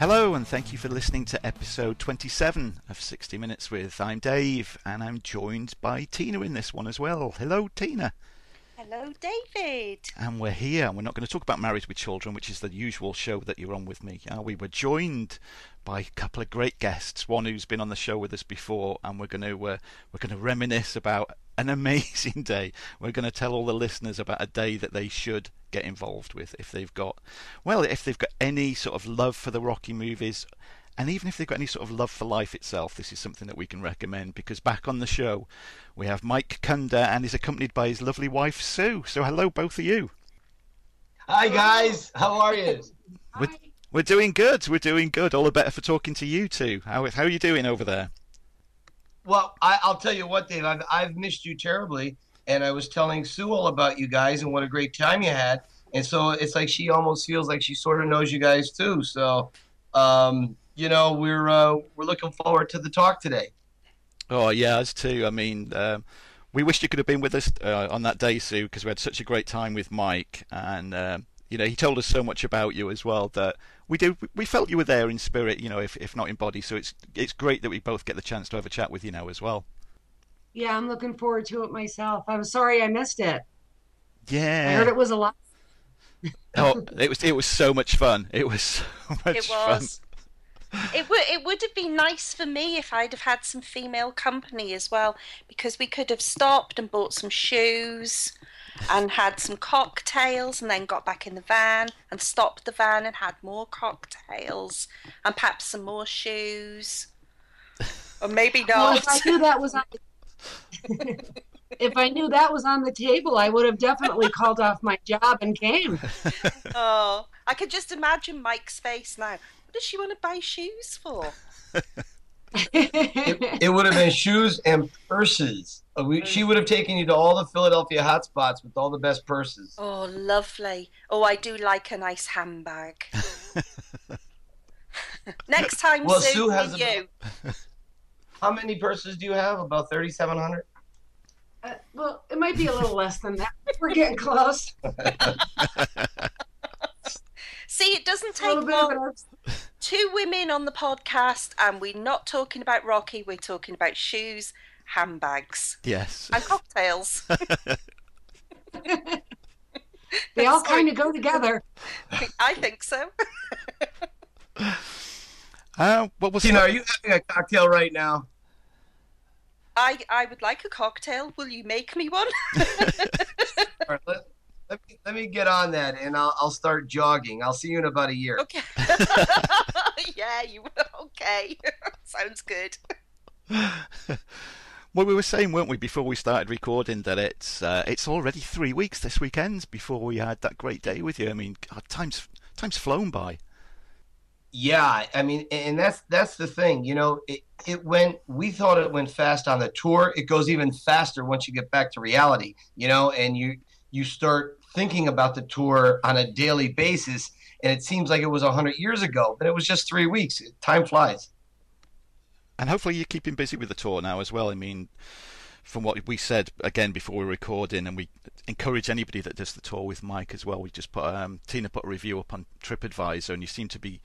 Hello, and thank you for listening to episode 27 of 60 Minutes with. I'm Dave, and I'm joined by Tina in this one as well. Hello, Tina. Hello, David. And we're here, and we're not going to talk about Married with Children, which is the usual show that you're on with me. Uh, we were joined by a couple of great guests. One who's been on the show with us before, and we're going to uh, we're going to reminisce about an amazing day. We're going to tell all the listeners about a day that they should get involved with if they've got, well, if they've got any sort of love for the Rocky movies. And even if they've got any sort of love for life itself, this is something that we can recommend because back on the show we have Mike Kunda and he's accompanied by his lovely wife Sue. So hello, both of you. Hi guys, how are you? We're, we're doing good. We're doing good. All the better for talking to you two. How how are you doing over there? Well, I, will tell you what, Dave. I've I've missed you terribly, and I was telling Sue all about you guys and what a great time you had. And so it's like she almost feels like she sort of knows you guys too. So, um, you know, we're uh, we're looking forward to the talk today. Oh yeah, us too. I mean, um, we wish you could have been with us uh, on that day, Sue, because we had such a great time with Mike, and um, you know, he told us so much about you as well that we do. We felt you were there in spirit, you know, if if not in body. So it's it's great that we both get the chance to have a chat with you now as well. Yeah, I'm looking forward to it myself. I'm sorry I missed it. Yeah, I heard it was a lot. oh, it was it was so much fun. It was so much it was. fun. It would it would have been nice for me if I'd have had some female company as well, because we could have stopped and bought some shoes and had some cocktails and then got back in the van and stopped the van and had more cocktails and perhaps some more shoes. Or maybe not. Well, if I knew that was on the, if I knew that was on the table, I would have definitely called off my job and came. Oh, I could just imagine Mike's face now. What does she want to buy shoes for? it, it, would have been shoes and purses. Uh, we, she would have taken you to all the Philadelphia hotspots with all the best purses. Oh, lovely. Oh, I do like a nice handbag. Next time, well, Sue, Sue has you. About, how many purses do you have? About 3,700? Uh, well, it might be a little less than that. We're getting close. See, it doesn't take long. Two women on the podcast, and we're not talking about Rocky. We're talking about shoes, handbags, yes, and cocktails. they all kind of go together. I think so. uh, what was? You know, are you having a cocktail right now? I I would like a cocktail. Will you make me one? let me let me get on that, and I'll I'll start jogging. I'll see you in about a year. Okay. yeah, you will. okay? Sounds good. well, we were saying, weren't we, before we started recording, that it's uh, it's already three weeks this weekend before we had that great day with you. I mean, God, time's time's flown by. Yeah, I mean, and that's that's the thing. You know, it it went. We thought it went fast on the tour. It goes even faster once you get back to reality. You know, and you you start thinking about the tour on a daily basis. And it seems like it was 100 years ago, but it was just three weeks. Time flies. And hopefully you're keeping busy with the tour now as well. I mean, from what we said again before we recording, and we encourage anybody that does the tour with Mike as well. We just put um, Tina put a review up on TripAdvisor, and you seem to be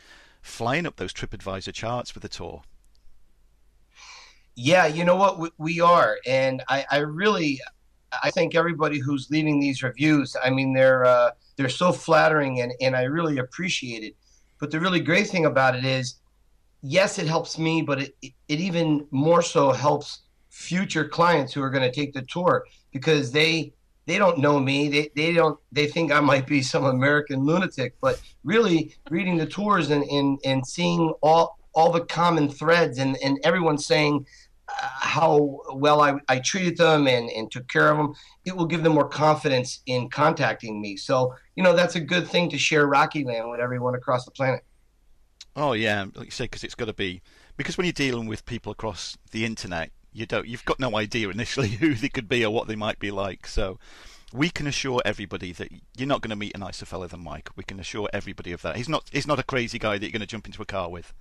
flying up those TripAdvisor charts with the tour. Yeah, you know what we, we are, and I, I really I thank everybody who's leaving these reviews. I mean, they're uh, they're so flattering, and and I really appreciate it. But the really great thing about it is, yes, it helps me, but it it even more so helps future clients who are going to take the tour because they they don't know me. They they don't they think I might be some American lunatic. But really, reading the tours and and and seeing all all the common threads and and everyone saying uh, how well I, I treated them and, and took care of them, it will give them more confidence in contacting me. So, you know, that's a good thing to share Rocky Land with everyone across the planet. Oh, yeah. Like you say, because it's got to be, because when you're dealing with people across the internet, you don't, you've got no idea initially who they could be or what they might be like. So, we can assure everybody that you're not going to meet a nicer fellow than Mike. We can assure everybody of that. He's not, he's not a crazy guy that you're going to jump into a car with.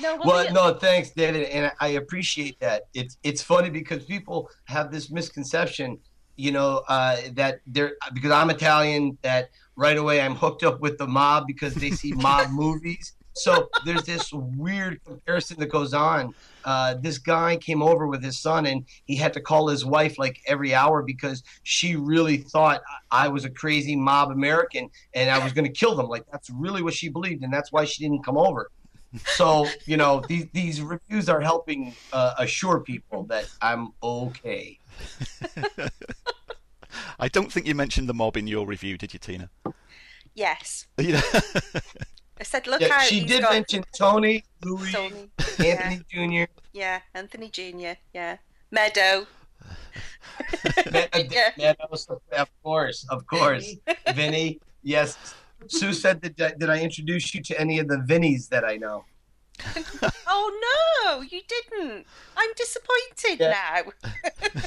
No, well, no, thanks, David, and I appreciate that. It's it's funny because people have this misconception, you know, uh, that they're because I'm Italian that right away I'm hooked up with the mob because they see mob movies, so there's this weird comparison that goes on. Uh, this guy came over with his son, and he had to call his wife like every hour because she really thought I was a crazy mob American and I was going to kill them. Like that's really what she believed, and that's why she didn't come over. So you know these these reviews are helping uh, assure people that I'm okay. I don't think you mentioned the mob in your review, did you, Tina? Yes. I said, look Yeah, out. she did got mention Tony, Louis, Tony. Anthony Jr. Yeah, Anthony Jr. Yeah. Meadow. Me- Yeah. Meadows, of course, of course. Vinny, yes. Sue said, did I, did I introduce you to any of the Vinnies that I know? Oh no, you didn't. I'm disappointed Yeah. now.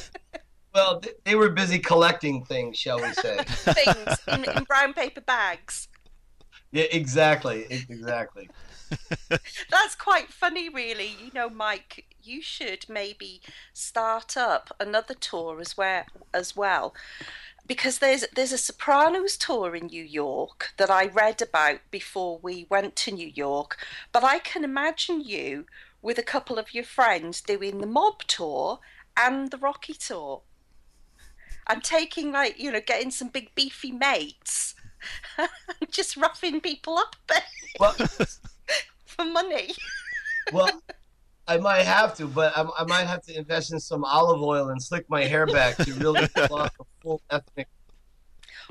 Well, th- they were busy collecting things, shall we say? Things in, in brown paper bags. Yeah, exactly, exactly. That's quite funny, really. You know, Mike, you should maybe start up another tour as well, as well, because there's there's a Sopranos tour in New York that I read about before we went to New York. But I can imagine you with a couple of your friends doing the Mob tour and the Rocky tour. I'm taking like you know, getting some big beefy mates, and just roughing people up a Well, for money. well, I might have to, but I, I might have to invest in some olive oil and slick my hair back to really pull off a full ethnic.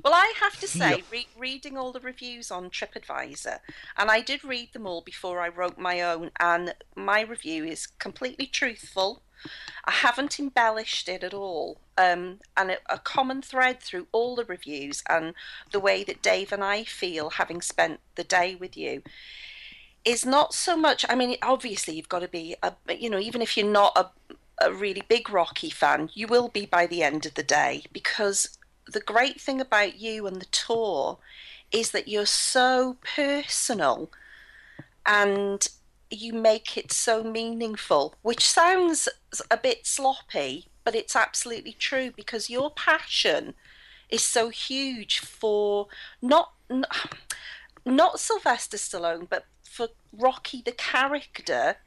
Well, I have to say, re- reading all the reviews on TripAdvisor, and I did read them all before I wrote my own, and my review is completely truthful. I haven't embellished it at all. Um, and a, a common thread through all the reviews and the way that Dave and I feel having spent the day with you is not so much. I mean, obviously, you've got to be, a, you know, even if you're not a, a really big Rocky fan, you will be by the end of the day because the great thing about you and the tour is that you're so personal and you make it so meaningful, which sounds a bit sloppy, but it's absolutely true because your passion is so huge for not not Sylvester Stallone, but for Rocky the character.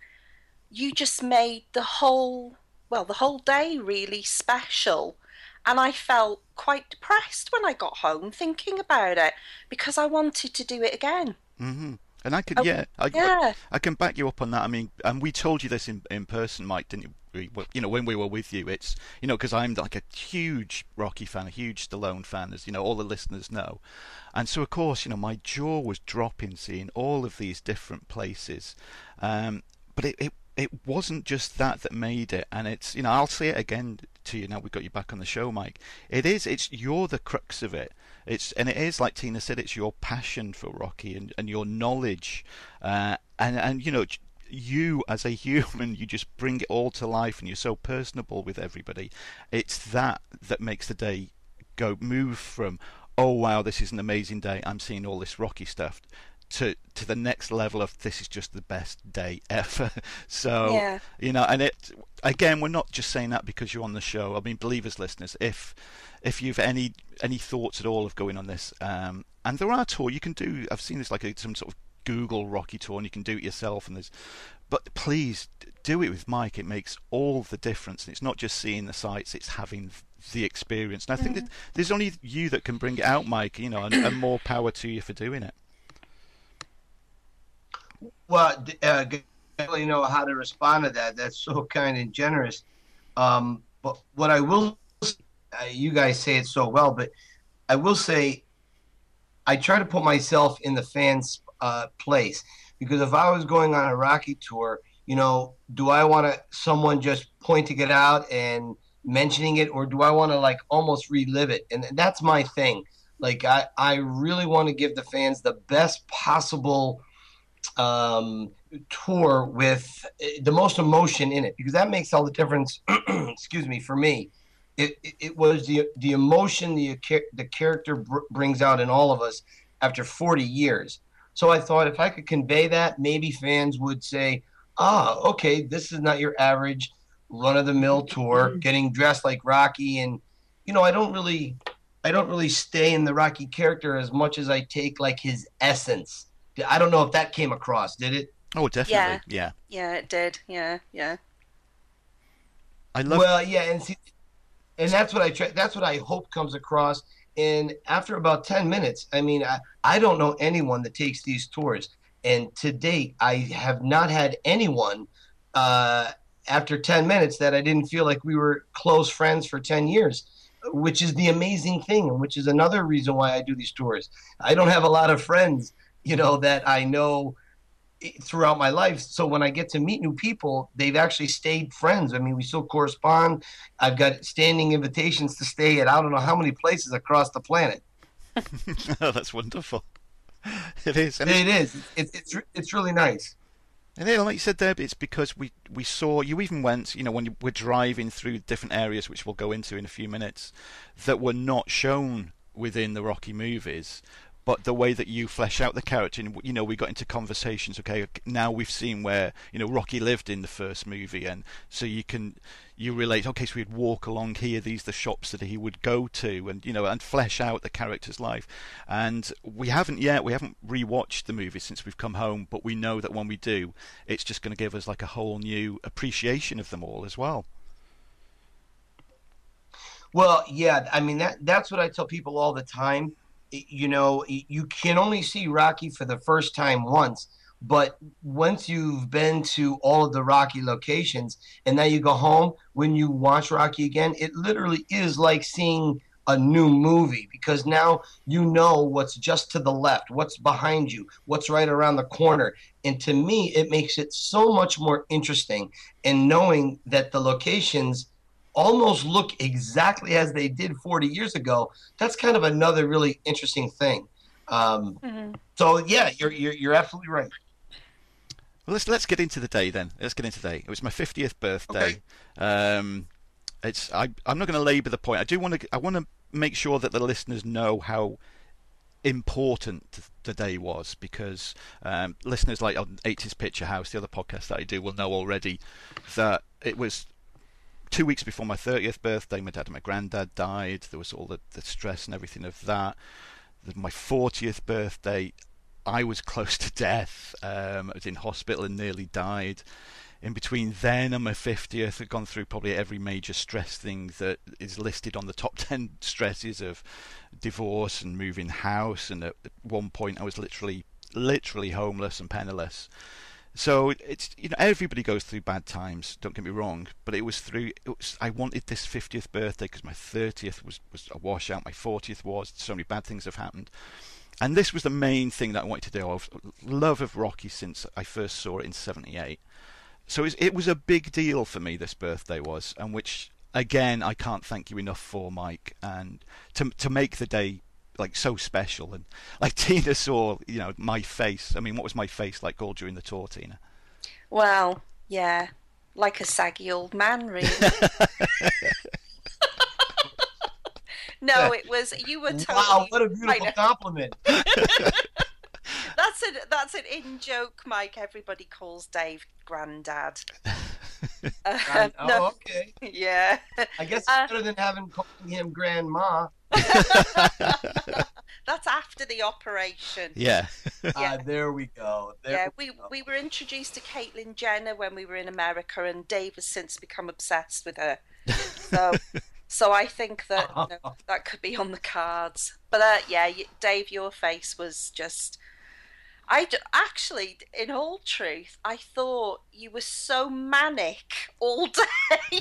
You just made the whole well, the whole day really special. And I felt quite depressed when I got home thinking about it because I wanted to do it again. hmm And I could, Oh, yeah, I, Yeah. I can back you up on that. I mean, and we told you this in in person, Mike, didn't we? You know, when we were with you, it's you know because I'm like a huge Rocky fan, a huge Stallone fan, as you know, all the listeners know, and so of course, you know, my jaw was dropping seeing all of these different places, um, but it, it it wasn't just that that made it, and it's you know I'll say it again to you now we've got you back on the show, Mike. It is it's you're the crux of it. It's and it is like Tina said, it's your passion for Rocky and, and your knowledge, uh, and and you know you as a human, you just bring it all to life, and you're so personable with everybody. It's that that makes the day go move from oh wow this is an amazing day I'm seeing all this Rocky stuff to to the next level of this is just the best day ever. so Yeah. you know, and it again, we're not just saying that because you're on the show. I mean, believers, listeners, if if you've any any thoughts at all of going on this, um, and there are tour you can do. I've seen this like a, some sort of Google Rocky tour, and you can do it yourself. And there's, but please do it with Mike. It makes all the difference. And it's not just seeing the sights; it's having the experience. And I think that there's only you that can bring it out, Mike. You know, and, and more power to you for doing it. Well, uh, really know how to respond to that. That's so kind and generous. Um, but what I will, s- uh, you guys say it so well, but I will say, I try to put myself in the fans' uh, place because if I was going on a Rocky tour, you know, do I want to someone just pointing it out and mentioning it, or do I want to like almost relive it? And that's my thing. Like I, I really want to give the fans the best possible um, tour with uh, the most emotion in it because that makes all the difference. excuse me, for me, it, it, it was the the emotion the the character br- brings out in all of us after 40 years. So I thought if I could convey that, maybe fans would say, "Ah, okay, this is not your average run of the mill tour, getting dressed like Rocky." And you know, I don't really, I don't really stay in the Rocky character as much as I take like his essence I don't know if that came across. Did it? Oh, definitely. Yeah. Yeah, it did. Yeah, yeah. I love. Well, yeah, and see, and that's what I try. That's what I hope comes across. And after about ten minutes, I mean, I, I don't know anyone that takes these tours, and to date, I have not had anyone uh, after ten minutes that I didn't feel like we were close friends for ten years, which is the amazing thing, and which is another reason why I do these tours. I don't have a lot of friends, you know, that I know throughout my life. So when I get to meet new people, they've actually stayed friends. I mean, we still correspond. I've got standing invitations to stay at I don't know how many places across the planet. oh, that's wonderful. It is. And it is. It's, it's it's really nice. And then, like you said there, it's because we we saw you even went, you know, when you were driving through different areas, which we'll go into in a few minutes, that were not shown within the Rocky movies, but the way that you flesh out the character, and you know, we got into conversations. Okay, now we've seen where you know Rocky lived in the first movie, and so you can you relate. Okay, so we'd walk along here. These the shops that he would go to, and you know, and flesh out the character's life. And we haven't yet. We haven't rewatched the movie since we've come home, but we know that when we do, it's just going to give us like a whole new appreciation of them all as well. Well, yeah, I mean that that's what I tell people all the time you know, you can only see Rocky for the first time once. But once you've been to all of the Rocky locations and now you go home, when you watch Rocky again, it literally is like seeing a new movie because now you know what's just to the left, what's behind you, what's right around the corner. And to me, it makes it so much more interesting. And knowing that the locations almost look exactly as they did 40 years ago, that's kind of another really interesting thing. Um, mm-hmm. So yeah, you're, you're you're absolutely right. Well, let's let's get into the day then. Let's get into the day. It was my 50th birthday. Okay. Um, it's I I'm not going to labour the point. I do want to I want to make sure that the listeners know how important the day was because um, listeners like on 80s Picture House, the other podcast that I do, will know already that it was two weeks before my 30th birthday, my dad and my granddad died. There was all the, the stress and everything of that. My 40th birthday, I was close to death. Um, I was in hospital and nearly died. In between then and my 50th, I've gone through probably every major stress thing that is listed on the top 10 stresses of divorce and moving house. And at one point, I was literally, literally homeless and penniless. So it's you know everybody goes through bad times. Don't get me wrong, but it was through. It was, I wanted this 50th birthday because my 30th was was a washout. My 40th was. So many bad things have happened, and this was the main thing that I wanted to do. I've love of Rocky since I first saw it in '78. So it was, it was a big deal for me. This birthday was, and which again I can't thank you enough for, Mike, and to to make the day like so special. And like Tina saw, you know, my face. I mean, what was my face like all during the tour, Tina? Well, yeah, like a saggy old man, really. no, it was you were totally. Wow, what a beautiful compliment. that's an that's an in joke, Mike. Everybody calls Dave Granddad. Uh, oh, no, okay. Yeah. I guess it's uh, better than having calling him Grandma. That's after the operation. Yeah. yeah. Uh, there we go. There yeah, we, we, we were introduced to Caitlyn Jenner when we were in America, and Dave has since become obsessed with her. So, so I think that you know, that could be on the cards. But uh, yeah, Dave, your face was just. I actually, in all truth, I thought you were so manic all day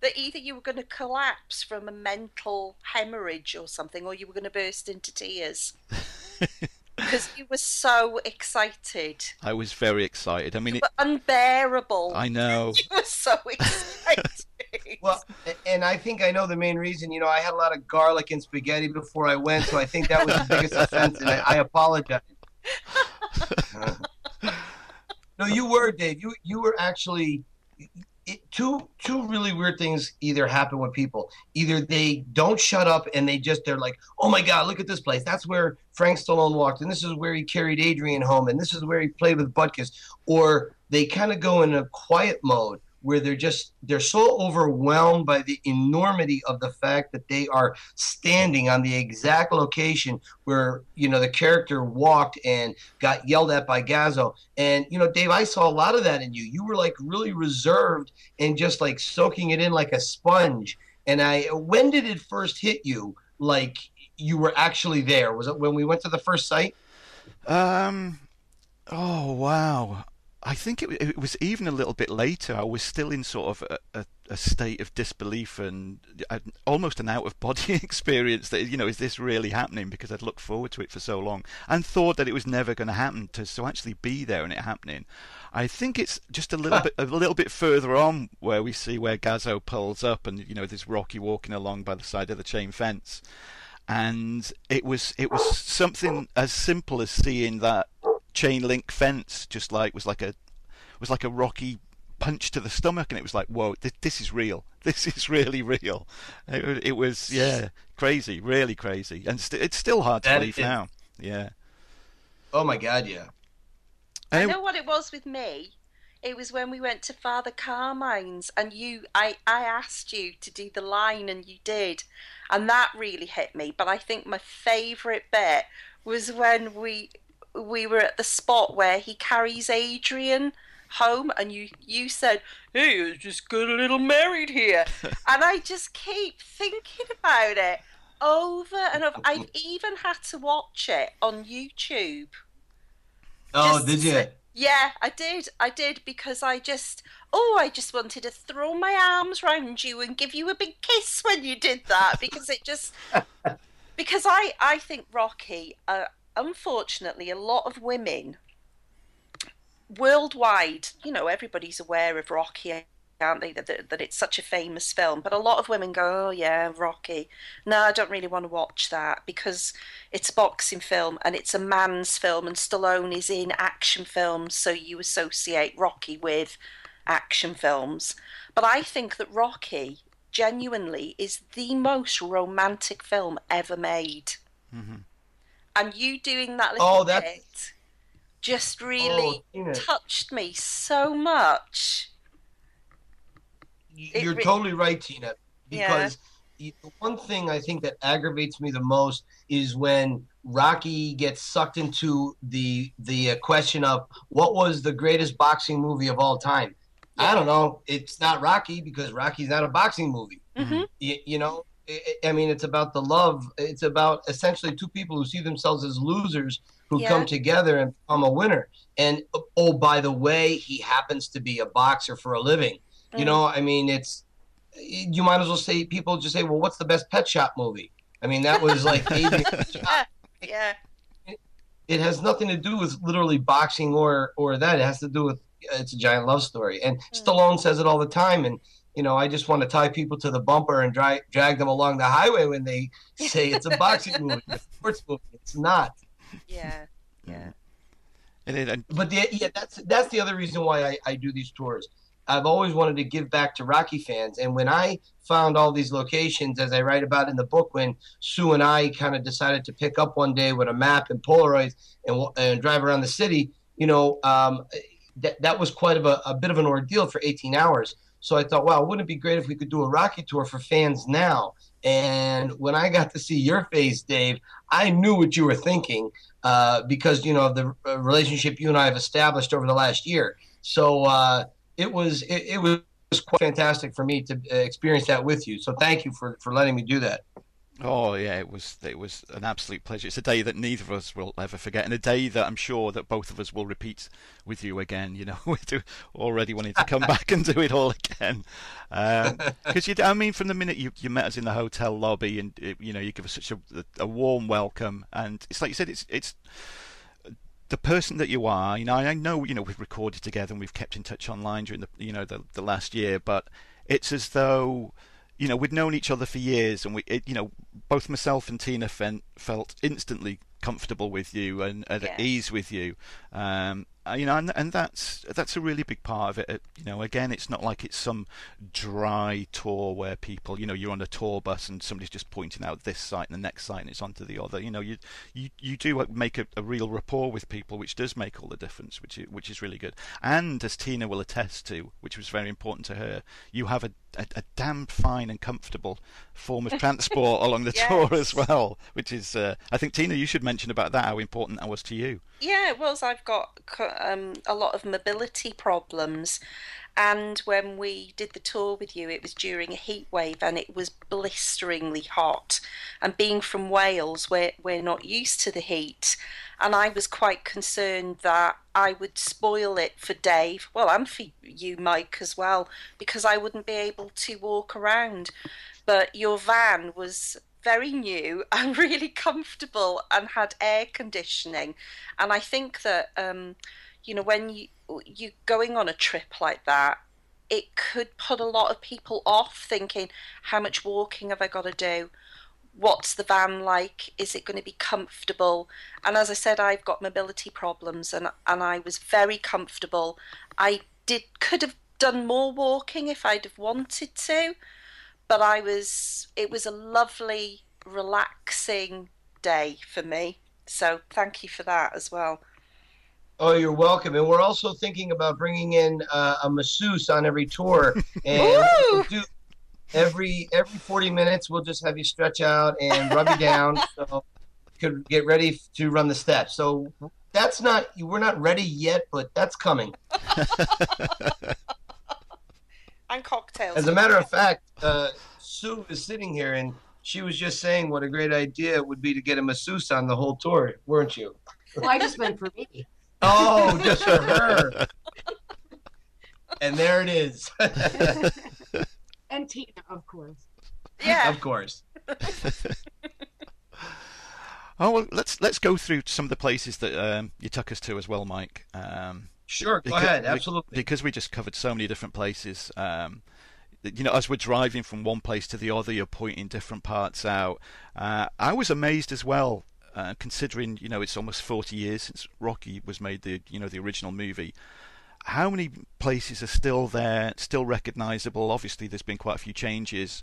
that either you were going to collapse from a mental hemorrhage or something, or you were going to burst into tears. because you were so excited. I was very excited. I mean, it, unbearable. I know. you were so excited. well, and I think I know the main reason. You know, I had a lot of garlic and spaghetti before I went, so I think that was the biggest offense, and I, I apologize. No, you were, Dave. You you were actually it, two two really weird things either happen with people. Either they don't shut up and they just they're like, "Oh my God, look at this place! That's where Frank Stallone walked, and this is where he carried Adrian home, and this is where he played with Butkus." Or they kind of go in a quiet mode where they're just they're so overwhelmed by the enormity of the fact that they are standing on the exact location where you know the character walked and got yelled at by Gazzo. And you know, Dave, I saw a lot of that in you. You were like really reserved and just like soaking it in like a sponge. And I, when did it first hit you? Like you were actually there? Was it when we went to the first site? Um. Oh wow. I think it, it was even a little bit later. I was still in sort of a, a, a state of disbelief and almost an out of body experience that, you know, is this really happening? Because I'd looked forward to it for so long and thought that it was never going to happen. To so actually be there and it happening, I think it's just a little ah. bit a little bit further on where we see where Gazzo pulls up and you know there's Rocky walking along by the side of the chain fence, and it was it was something as simple as seeing that chain link fence just like was like a was like a rocky punch to the stomach and it was like whoa this, this is real this is really real it, it was yeah crazy really crazy and st- it's still hard to That believe is- now yeah Oh my God, yeah. I know what it was with me. It was when we went to Father Carmine's, and you, I, I asked you to do the line, and you did, and that really hit me. But I think my favourite bit was when we we were at the spot where he carries Adrian home, and you you said, "Hey, I just got a little married here," and I just keep thinking about it over and over. I've even had to watch it on YouTube. Oh, Just did you? Yeah, I did. I did because I just, oh, I just wanted to throw my arms round you and give you a big kiss when you did that because it just, because I, I think Rocky, uh, unfortunately, a lot of women worldwide, you know, everybody's aware of Rocky, aren't they? That, that, that it's such a famous film. But a lot of women go, oh, yeah, Rocky. No, I don't really want to watch that because it's a boxing film and it's a man's film, and Stallone is in action films, so you associate Rocky with action films. But I think that Rocky genuinely is the most romantic film ever made. Mhm. And you doing that little Oh, that's- bit just really Oh, touched me so much. you're re- totally right, Tina. Yeah. Because the one thing I think that aggravates me the most is when Rocky gets sucked into the the uh, question of what was the greatest boxing movie of all time. I don't know. It's not Rocky because Rocky's not a boxing movie. hmm You, you know, I, I mean, it's about the love. It's about essentially two people who see themselves as losers who Yeah. come together and become a winner. And oh, by the way, he happens to be a boxer for a living. You Mm. know, I mean, it's you might as well say people just say, well, what's the best Pet Shop movie? I mean, that was like Adrian Pet Shop. Yeah. It has nothing to do with literally boxing or or that. It has to do with it's a giant love story. And Mm. Stallone says it all the time. And you know, I just want to tie people to the bumper and drag drag them along the highway when they say it's a boxing movie, a sports movie. It's not. Yeah. Yeah. And it- But the, yeah, that's that's the other reason why I, I do these tours. I've always wanted to give back to Rocky fans, and when I found all these locations, as I write about in the book, when Sue and I kind of decided to pick up one day with a map and Polaroids and, and drive around the city, you know, um, that that was quite of a, a bit of an ordeal for 18 hours. So I thought, wow, wouldn't it be great if we could do a Rocky tour for fans now? And when I got to see your face, Dave, I knew what you were thinking uh, because you know the uh, relationship you and I have established over the last year. So uh, it was it, it was quite fantastic for me to uh, experience that with you. So thank you for for letting me do that. Oh yeah, it was it was an absolute pleasure. It's a day that neither of us will ever forget, and a day that I'm sure that both of us will repeat with you again. You know, we're already wanting to come back and do it all again. Um, because you, I mean, from the minute you, you met us in the hotel lobby, and it, you know, you give us such a, a warm welcome, and it's like you said, it's it's the person that you are. You know, I know you know we've recorded together and we've kept in touch online during the you know the the last year, but it's as though you know we'd known each other for years, and we it, you know both myself and Tina fen- felt instantly comfortable with you and at Yeah. ease with you. Um, you know, and, and that's that's a really big part of it. You know, again, it's not like it's some dry tour where people, you know, you're on a tour bus and somebody's just pointing out this site and the next site and it's onto the other. You know, you you you do make a, a real rapport with people, which does make all the difference, which is, which is really good. And as Tina will attest to, which was very important to her, you have a a, a damn fine and comfortable form of transport along the yes. tour as well, which is, uh, I think, Tina, you should mention about that, how important that was to you. Yeah, it was. I've got um, a lot of mobility problems. And when we did the tour with you, it was during a heat wave and it was blisteringly hot. And being from Wales, we're, we're not used to the heat. And I was quite concerned that I would spoil it for Dave, well, and for you, Mike, as well, because I wouldn't be able to walk around. But your van was very new and really comfortable and had air conditioning. And I think that, um, you know, when you, you're going on a trip like that, it could put a lot of people off thinking, how much walking have I got to do? What's the van like? Is it going to be comfortable? And as I said, I've got mobility problems, and and I was very comfortable. I did could have done more walking if I'd have wanted to, but I was. It was a lovely, relaxing day for me. So thank you for that as well. Oh, you're welcome. And we're also thinking about bringing in uh, a masseuse on every tour. And do every every 40 minutes, we'll just have you stretch out and rub you down, so you could get ready to run the steps. So that's not we're not ready yet, but that's coming. and cocktails. As a matter of fact, uh, Sue is sitting here and she was just saying what a great idea it would be to get a masseuse on the whole tour, weren't you? Well, I just meant for me. Oh, just for her. and there it is. and Tina, of course. Yeah, of course. oh well, let's let's go through some of the places that um, you took us to as well, Mike. Um, sure, go ahead. Absolutely. Because we just covered so many different places. Um, you know, as we're driving from one place to the other, you're pointing different parts out. Uh, I was amazed as well uh, considering you know it's almost 40 years since Rocky was made the you know the original movie. How many places are still there, still recognizable? Obviously, there's been quite a few changes,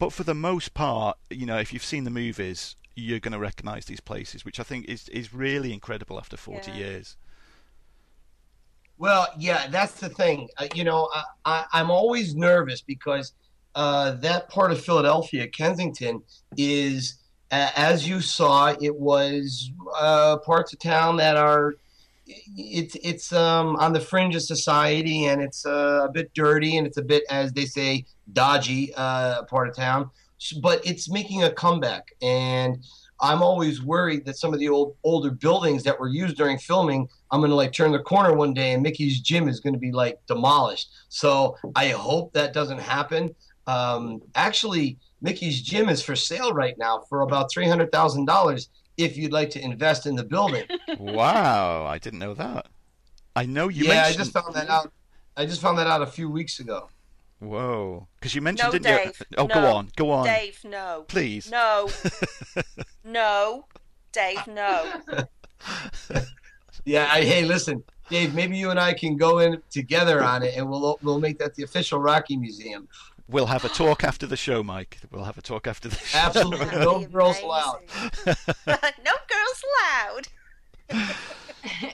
but for the most part, you know, if you've seen the movies, you're going to recognize these places, which I think is is really incredible after 40 yeah. years. Well, yeah, that's the thing. Uh, you know, I, I, am always nervous because uh, that part of Philadelphia, Kensington, is as you saw, it was uh, parts of town that are it's it's um, on the fringe of society and it's uh, a bit dirty and it's a bit, as they say, dodgy uh, part of town. But it's making a comeback, and I'm always worried that some of the old older buildings that were used during filming, I'm gonna like turn the corner one day and Mickey's gym is gonna be like demolished. So I hope that doesn't happen. Um, actually, Mickey's Gym is for sale right now for about three hundred thousand dollars if you'd like to invest in the building. wow, I didn't know that. I know you. Yeah, mentioned... I just found that out. I just found that out a few weeks ago. Whoa, because you mentioned, no, didn't Dave, you? Oh, no, go on, go on. Dave, no. Please. No. no, Dave, no. yeah, I, hey, listen, Dave. Maybe you and I can go in together on it, and we'll we'll make that the official Rocky Museum. We'll have a talk after the show, Mike. We'll have a talk after the show. Absolutely. No girls allowed. no girls allowed.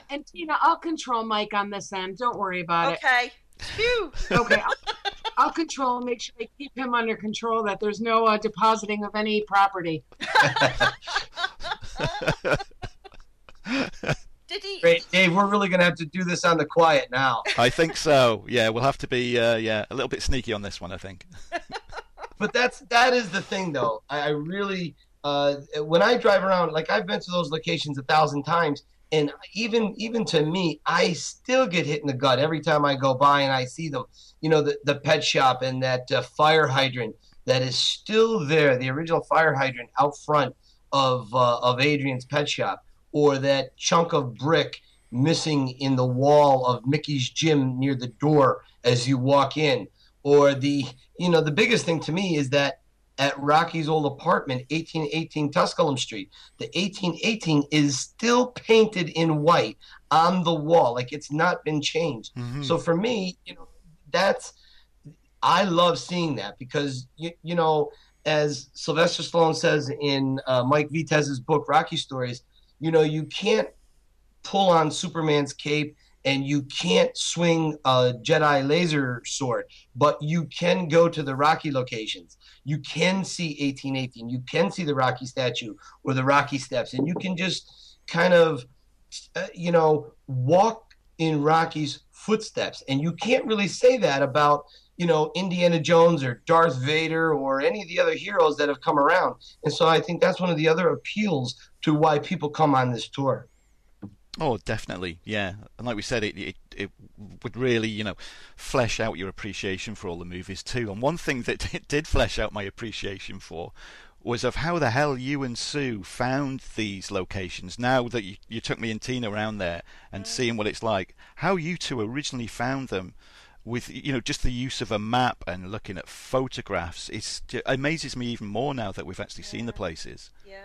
and Tina, I'll control Mike on this end. Don't worry about okay. it. Okay. okay. I'll, I'll, control, make sure I keep him under control, that there's no uh, depositing of any property. Did he? Great, Dave. We're really going to have to do this on the quiet now. I think so. Yeah, we'll have to be uh, yeah a little bit sneaky on this one. I think. but that's that is the thing, though. I, I really uh, when I drive around, like I've been to those locations a thousand times, and even even to me, I still get hit in the gut every time I go by and I see them. You know, the the pet shop and that uh, fire hydrant that is still there, the original fire hydrant out front of uh, of Adrian's pet shop or that chunk of brick missing in the wall of Mickey's gym near the door as you walk in or the you know the biggest thing to me is that at Rocky's old apartment, 1818 Tusculum Street. The 1818 is still painted in white on the wall, like it's not been changed. Mhm. So for me, you know, that's I love seeing that because you, you know, as Sylvester Stallone says in uh, Mike Vitez's book Rocky Stories, you know, you can't pull on Superman's cape and you can't swing a Jedi laser sword, but you can go to the Rocky locations. You can see 1818. You can see the Rocky statue or the Rocky steps, and you can just kind of, uh, you know, walk in Rocky's footsteps. And you can't really say that about, you know, Indiana Jones or Darth Vader or any of the other heroes that have come around. And so I think that's one of the other appeals to why people come on this tour. Oh, definitely, yeah. And like we said, it, it it would really, you know, flesh out your appreciation for all the movies too. And one thing that it did flesh out my appreciation for was of how the hell you and Sue found these locations. Now that you, you took me and Tina around there and mm. seeing what it's like, how you two originally found them with you know just the use of a map and looking at photographs it's, it amazes me even more now that we've actually seen the places. Yeah.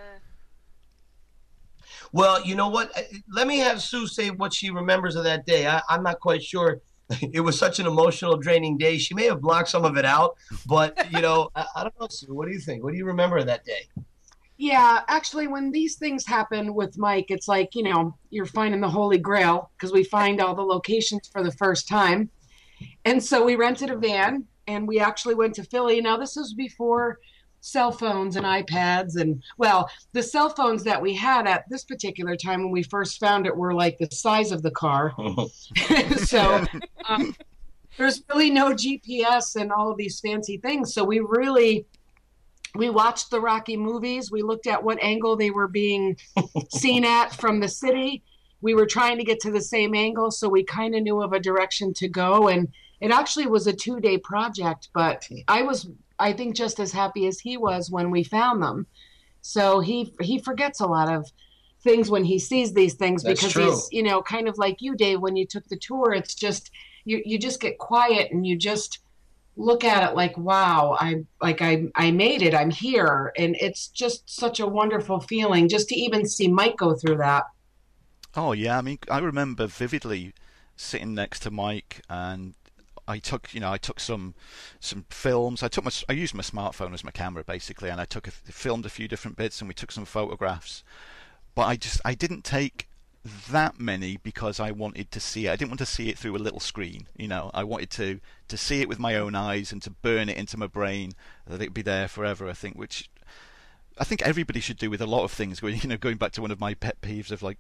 Well, you know what? Uh, Let me have Sue say what she remembers of that day. I, I'm not quite sure. It was such an emotional, draining day. She may have blocked some of it out, but you know, I, I don't know, Sue. What do you think? What do you remember of that day? Yeah, actually, when these things happen with Mike, it's like, you know, you're finding the Holy Grail because we find all the locations for the first time. And so we rented a van and we actually went to Philly. Now, this was before cell phones and iPads. And, well, the cell phones that we had at this particular time when we first found it were like the size of the car. so um, there's really no GPS and all of these fancy things. So we really we watched the Rocky movies. We looked at what angle they were being seen at from the city. We were trying to get to the same angle, so we kind of knew of a direction to go. And it actually was a two day project, but I was, I think, just as happy as he was when we found them. So he he forgets a lot of things when he sees these things That's because true. he's, you know, kind of like you, Dave, when you took the tour. It's just you you just get quiet and you just look at it like wow i like i i made it i'm here and it's just such a wonderful feeling just to even see mike go through that Oh yeah, I mean, I remember vividly sitting next to Mike, and I took, you know, I took some some films. I took my, I used my smartphone as my camera basically, and I took a, filmed a few different bits, and we took some photographs. But I just, I didn't take that many because I wanted to see it. I didn't want to see it through a little screen, you know. I wanted to to see it with my own eyes and to burn it into my brain that it'd be there forever. I think, which I think everybody should do with a lot of things. You know, going back to one of my pet peeves of like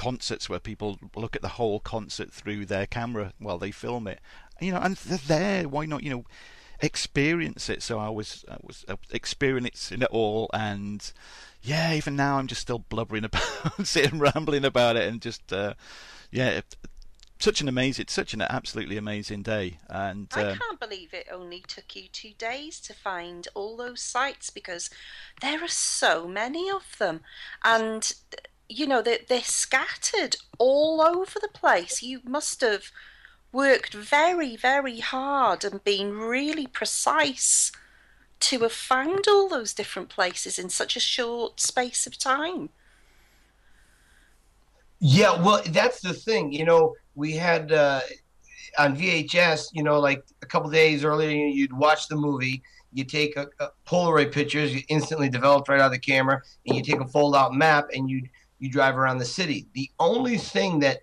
concerts where people look at the whole concert through their camera while they film it. You know, and they're there. Why not? You know, experience it. So I was, I was uh, experiencing it all, and yeah, even now I'm just still blubbering about, sitting rambling about it, and just uh, yeah, such an amazing, such an absolutely amazing day, and I um, can't believe it only took you two days to find all those sites because there are so many of them. And, you know, they're, they're scattered all over the place. You must have worked very, very hard and been really precise to have found all those different places in such a short space of time. Yeah, well, that's the thing. You know, we had uh, on VHS. You know, like a couple days earlier, you'd watch the movie. You take a, a Polaroid pictures, you instantly developed right out of the camera, and you take a fold-out map and you you drive around the city. The only thing that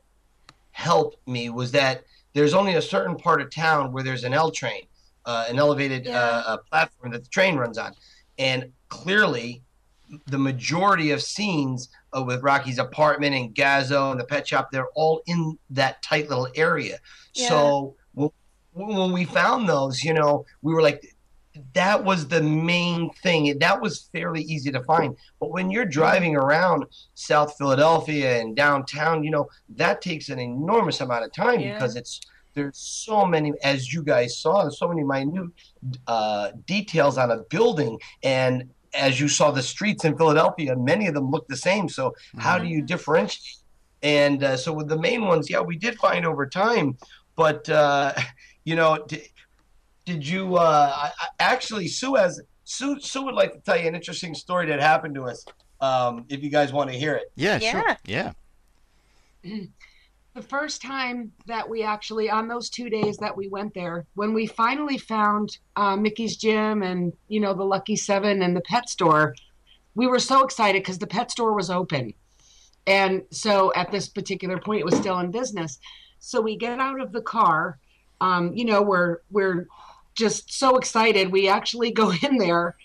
helped me was that there's only a certain part of town where there's an L train, uh, an elevated Yeah. uh, uh, platform that the train runs on, and clearly, the majority of scenes uh, with Rocky's apartment and Gazzo and the pet shop, they're all in that tight little area. Yeah. So when, when we found those, you know, we were like, that was the main thing. That was fairly easy to find. But when you're driving around South Philadelphia and downtown, you know, that takes an enormous amount of time Yeah. because it's there's so many, as you guys saw, there's so many minute uh, details on a building. And as you saw the streets in Philadelphia, many of them look the same. So how do you differentiate? And uh, so with the main ones, yeah, we did find over time. But uh, you know, did you uh, I, I- actually Sue has Sue, Sue would like to tell you an interesting story that happened to us. Um, if you guys want to hear it. Yeah, Yeah. sure. Yeah. the first time that we actually on those two days that we went there when we finally found uh, mickey's gym and you know the lucky seven and the pet store we were so excited because the pet store was open and so at this particular point it was still in business so we get out of the car um, you know we're we're just so excited we actually go in there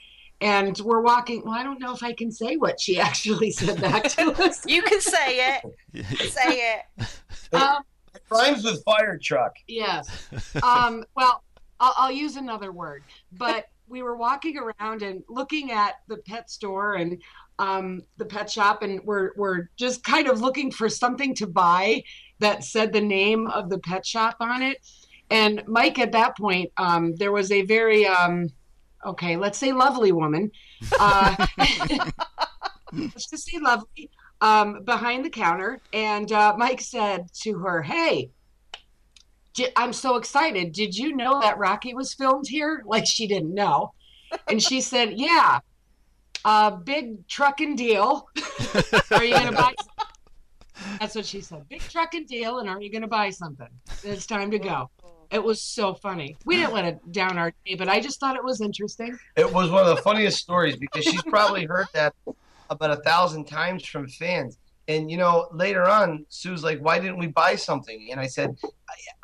and we're walking well i don't know if i can say what she actually said back to us You can say it. Say it. um, It rhymes with fire truck. Yes. Um, well, I'll, I'll use another word, but we were walking around and looking at the pet store and um, the pet shop, and we're we're just kind of looking for something to buy that said the name of the pet shop on it. And Mike, at that point, um, there was a very um, okay, let's say lovely woman. Uh, let's just say lovely um, behind the counter, and uh, Mike said to her, "Hey." "J- I'm so excited. Did you know that Rocky was filmed here? Like she didn't know. And she said, Yeah, a big trucking deal. Are you going to buy? That's what she said. Big trucking deal. And are you going to buy something? It's time to go. It was so funny. We didn't let it down our day, but I just thought it was interesting. It was one of the funniest stories because she's probably heard that about a thousand times from fans. And you know, later on, Sue's like, "Why didn't we buy something?" And I said,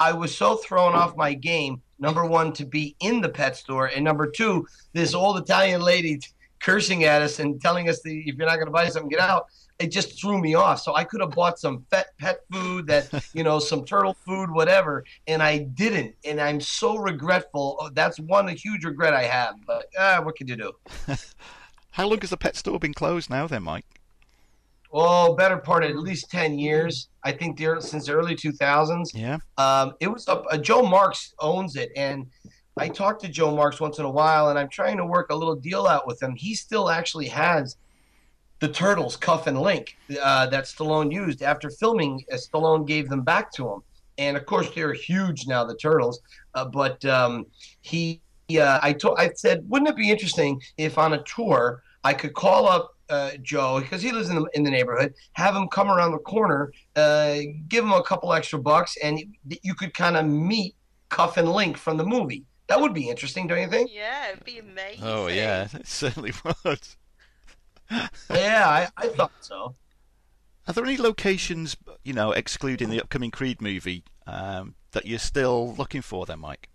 "I, I was so thrown off my game. Number one, to be in the pet store, and number two, this old Italian lady cursing at us and telling us that if you're not going to buy something, get out." It just threw me off. So I could have bought some pet pet food, that you know, some turtle food, whatever, and I didn't. And I'm so regretful. Oh, That's one huge regret I have. But ah, what can you do? How long has the pet store been closed now, then, Mike? Oh, better part of at least ten years. I think the, since the early two thousands. Yeah. Um, it was up. Uh, Joe Marks owns it, and I talk to Joe Marks once in a while, and I'm trying to work a little deal out with him. He still actually has the turtles, Cuff and Link, uh, that Stallone used after filming. Uh, Stallone gave them back to him, and of course they're huge now, the turtles. Uh, but um, he, uh, I told, I said, wouldn't it be interesting if on a tour I could call up uh, Joe because he lives in the, in the neighborhood. Have him come around the corner, uh, give him a couple extra bucks, and you could kind of meet Cuff and Link from the movie. That would be interesting, don't you think? Yeah, it'd be amazing. Oh, yeah. It certainly would. Yeah, I, I thought so. Are there any locations, you know, excluding the upcoming Creed movie, um, that you're still looking for, then, Mike?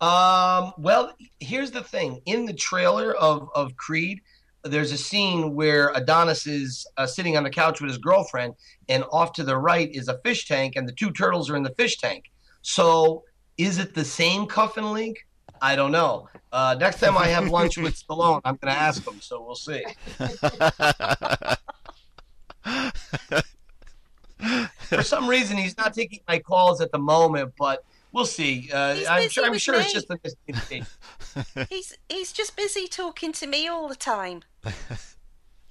Um, well, here's the thing. In the trailer of, of Creed, there's a scene where Adonis is uh, sitting on the couch with his girlfriend, and off to the right is a fish tank, and the two turtles are in the fish tank. So, is it the same Cuff and Link? I don't know. Uh, next time I have lunch with Stallone, I'm going to ask him, so we'll see. For some reason, he's not taking my calls at the moment, but we'll see. Uh, I'm sure, I'm with sure it's just a miscommunication. He's he's just busy talking to me all the time.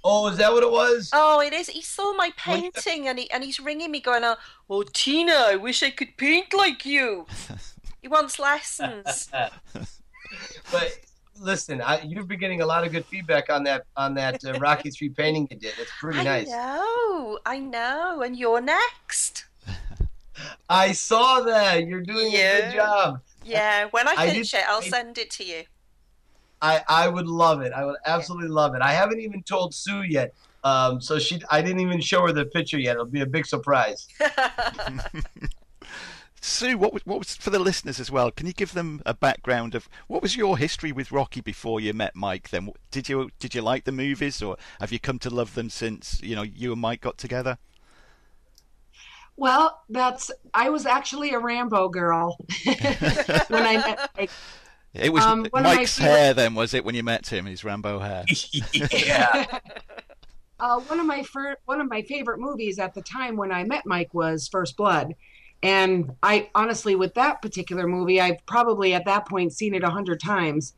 Oh, is that what it was? Oh, it is. He saw my painting and he and he's ringing me, going, "Oh, oh Tina, I wish I could paint like you." He wants lessons. but listen, I, you've been getting a lot of good feedback on that on that uh, Rocky Three painting you did. It's pretty I nice. I know, I know. And you're next. I saw that. You're doing a good job. Yeah, when I I finish did- it, I'll I- send it to you. I I would love it. I would absolutely love it. I haven't even told Sue yet. Um, so she, I didn't even show her the picture yet. It'll be a big surprise. Sue, what was, what was for the listeners as well? Can you give them a background of what was your history with Rocky before you met Mike? Then did you did you like the movies, or have you come to love them since you know you and Mike got together? Well, that's I was actually a Rambo girl when I met Mike. It was Um, one of Mike's favorite- hair then, was it, when you met him? His Rambo hair. yeah. Uh, one of my fir- one of my favorite movies at the time when I met Mike was First Blood, and I honestly, with that particular movie, I've probably at that point seen it a hundred times,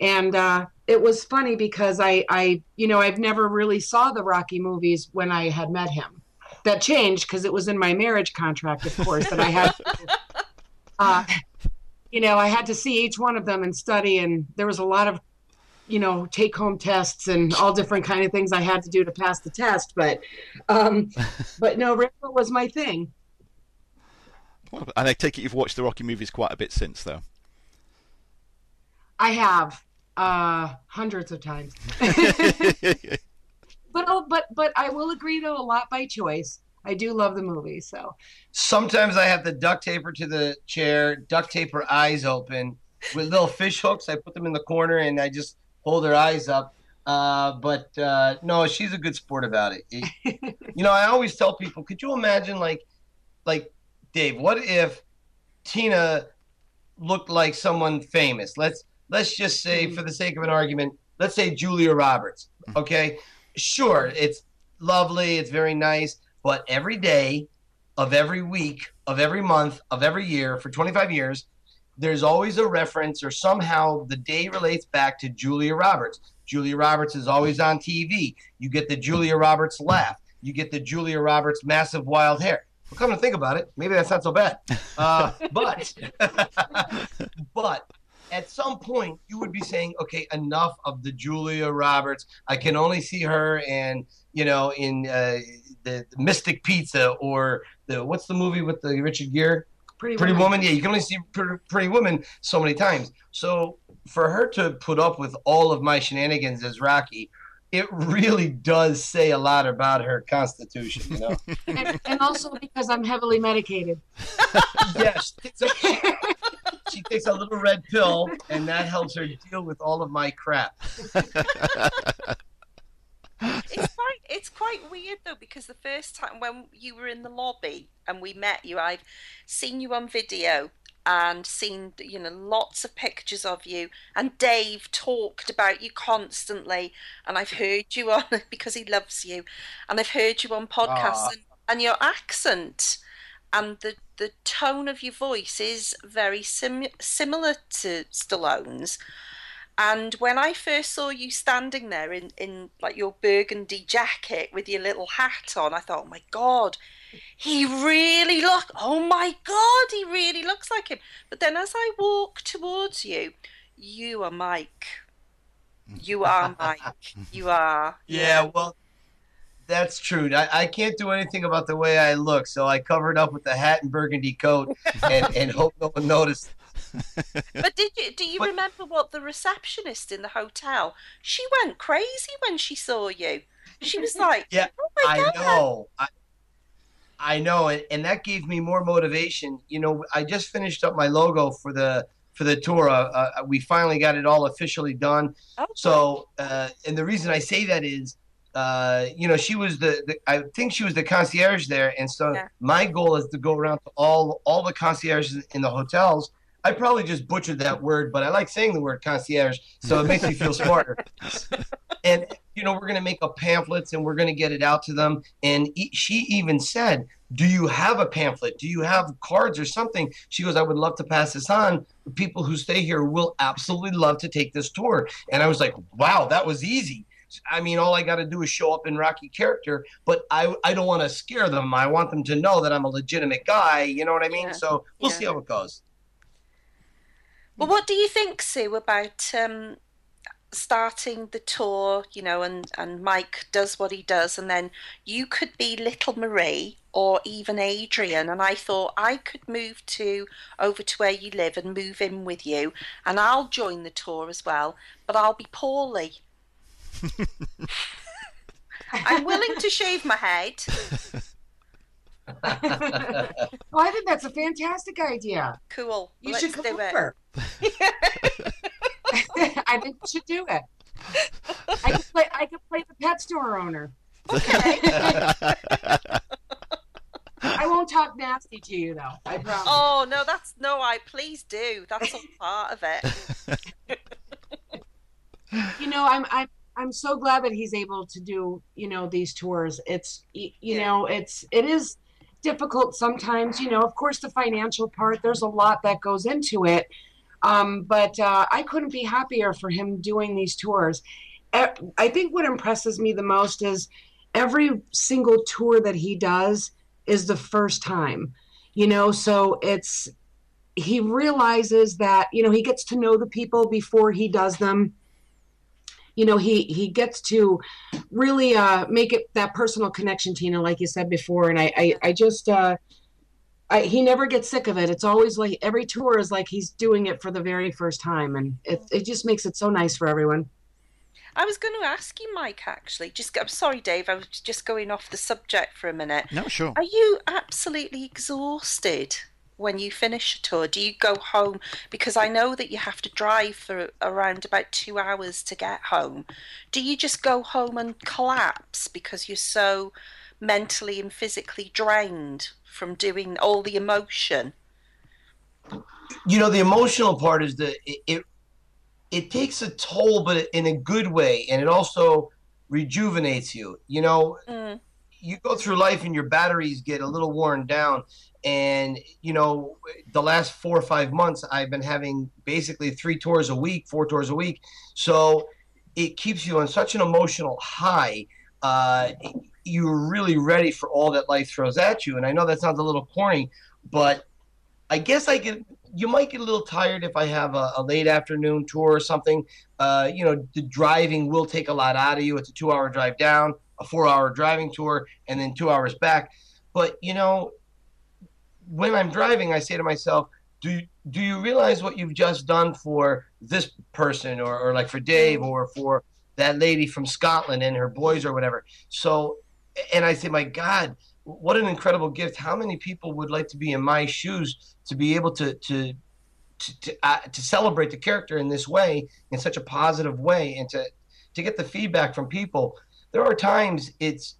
and uh, it was funny because I, I, you know, I've never really saw the Rocky movies when I had met him. That changed because it was in my marriage contract, of course, that I had. Uh, you know, I had to see each one of them and study, and there was a lot of, you know, take home tests and all different kind of things I had to do to pass the test. But, um, but no, Rambo was my thing. Well, and I take it you've watched the Rocky movies quite a bit since, though. I have uh, hundreds of times. but oh, but but I will agree though a lot by choice. I do love the movie, so Sometimes I have the duct tape to the chair, duct tape her eyes open with little fish hooks. I put them in the corner and I just hold her eyes up. Uh, but uh, no, she's a good sport about it. It- You know, I always tell people, could you imagine, like, like Dave, what if Tina looked like someone famous? Let's let's just say, hmm. for the sake of an argument, let's say Julia Roberts. Okay, sure, it's lovely, it's very nice, but every day of every week, of every month, of every year for 25 years, there's always a reference or somehow the day relates back to Julia Roberts. Julia Roberts is always on TV. You get the Julia Roberts laugh. You get the Julia Roberts massive wild hair. Well, come to think about it, maybe that's not so bad. Uh, but, but at some point, you would be saying, okay, enough of the Julia Roberts. I can only see her and you know in uh, the Mystic Pizza or the what's the movie with the Richard Gere? pretty Pretty Woman. Woman. Yeah, you can only see Pretty, Pretty Woman so many times. So for her to put up with all of my shenanigans as Rocky, it really does say a lot about her constitution. You know. and, and also because I'm heavily medicated. yes. So she, she takes a little red pill, and that helps her deal with all of my crap. it's quite it's quite weird though because the first time when you were in the lobby and we met you, I've seen you on video and seen you know lots of pictures of you. And Dave talked about you constantly and I've heard you on because he loves you and I've heard you on podcasts ah. and, and your accent. And the the tone of your voice is very sim- similar to Stallone's. And when I first saw you standing there in, in like your burgundy jacket with your little hat on, I thought, oh my God, he really look. Oh my God, he really looks like him. But then as I walk towards you, you are Mike. You are Mike. You are. Yeah, well, that's true. I, I can't do anything about the way I look, so I covered up with the hat and burgundy coat and, and hope no one noticed. But did you do you But- remember what the receptionist in the hotel? She went crazy when she saw you. She was like, Yeah, "Oh my I God!" know. I, I know, and, and that gave me more motivation. You know, I just finished up my logo for the for the tour. Uh, uh, we finally got it all officially done. Oh, So, uh, and the reason I say that is, uh, you know, she was the, the I think she was the concierge there, and so Yeah. my goal is to go around to all all the concierges in the hotels. I probably just butchered that word, but I like saying the word concierge, so it makes me feel smarter. and you know, we're going to make up pamphlets and we're going to get it out to them. And e- she even said, "Do you have a pamphlet? Do you have cards or something?" She goes, "I would love to pass this on. People who stay here will absolutely love to take this tour." And I was like, "Wow, that was easy." I mean, all I got to do is show up in Rocky character, but I I don't want to scare them. I want them to know that I'm a legitimate guy. You know what I mean? Yeah. So we'll Yeah. see how it goes. Well, what do you think, Sue, about um, starting the tour? You know, and and Mike does what he does, and then you could be Little Marie or even Adrian. And I thought I could move to over to where you live and move in with you, and I'll join the tour as well. But I'll be Paulie. I'm willing to shave my head. Well, I think that's a fantastic idea. Cool. You Let's should come do it. over. I think you should do it. I could play. I could play the pet store owner. I won't talk nasty to you though. I promise. Oh no, that's no. I please do. That's all part of it. you know, I'm I'm I'm so glad that he's able to do you know these tours. It's you Yeah. know it's it is difficult sometimes. You know, of course the financial part. There's a lot that goes into it. Um, but uh, I couldn't be happier for him doing these tours. I think what impresses me the most is every single tour that he does is the first time. You know, so it's he realizes that you know he gets to know the people before he does them you know he he gets to really uh make it that personal connection tina like you said before and i i, I just uh I, he never gets sick of it. It's always like every tour is like he's doing it for the very first time, and it it just makes it so nice for everyone. I was going to ask you, Mike. Actually, just I'm sorry, Dave. I was just going off the subject for a minute. No, sure. Are you absolutely exhausted when you finish a tour? Do you go home? Because I know that you have to drive for around about two hours to get home. Do you just go home and collapse because you're so mentally and physically drained from doing all the emotion? You know, the emotional part is that it, it it takes a toll, but in a good way, and it also rejuvenates you. You know, Mm. you go through life and your batteries get a little worn down. And you know, the last four or five months, I've been having basically three tours a week, four tours a week. So it keeps you on such an emotional high. Uh, you're really ready for all that life throws at you. And I know that sounds a little corny, but I guess I get you might get a little tired if I have a, a late afternoon tour or something. Uh, you know, the driving will take a lot out of you. It's a two hour drive down, a four hour driving tour, and then two hours back. But, you know, when I'm driving, I say to myself, do, do you realize what you've just done for this person or, or like for Dave or for that lady from Scotland and her boys or whatever? So, and I say, my God, what an incredible gift. How many people would like to be in my shoes to be able to, to, to, to, uh, to celebrate the character in this way, in such a positive way, and to, to get the feedback from people? There are times it's,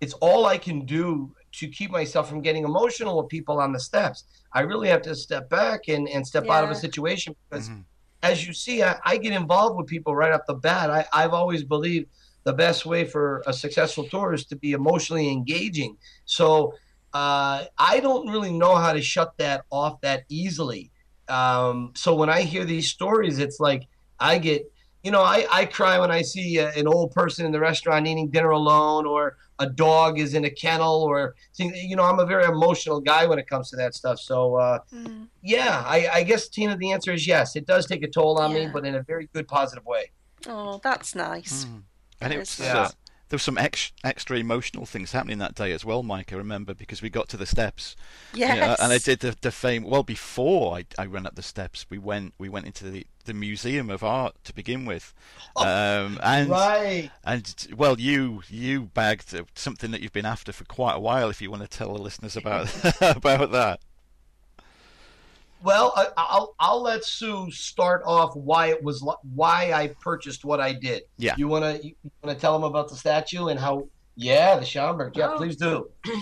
it's all I can do to keep myself from getting emotional with people on the steps. I really have to step back and, and step out of a situation because, Mhm. as you see, I, I get involved with people right off the bat. I, I've always believed the best way for a successful tour is to be emotionally engaging. So uh, I don't really know how to shut that off that easily. Um, so when I hear these stories, it's like I get, you know, I, I cry when I see a, an old person in the restaurant eating dinner alone or a dog is in a kennel or things- you know i'm a very emotional guy when it comes to that stuff so uh, Mm. yeah I, I guess tina the answer is yes it does take a toll on me but in a very good positive way Oh, that's nice. Mm. And That it is was, nice. there was some ex- extra emotional things happening that day as well, Mike. I remember because we got to the steps, Yes. you know, and I did the, the fame. Well, before I, I ran up the steps, we went we went into the, the Museum of Art to begin with, um, and right and well, you you bagged uh, something that you've been after for quite a while. If you want to tell the listeners about about that, well I, I'll, I'll let sue start off why it was why i purchased what i did Yeah. you want to you want to tell them about the statue and how yeah the schomberg yeah Oh. please do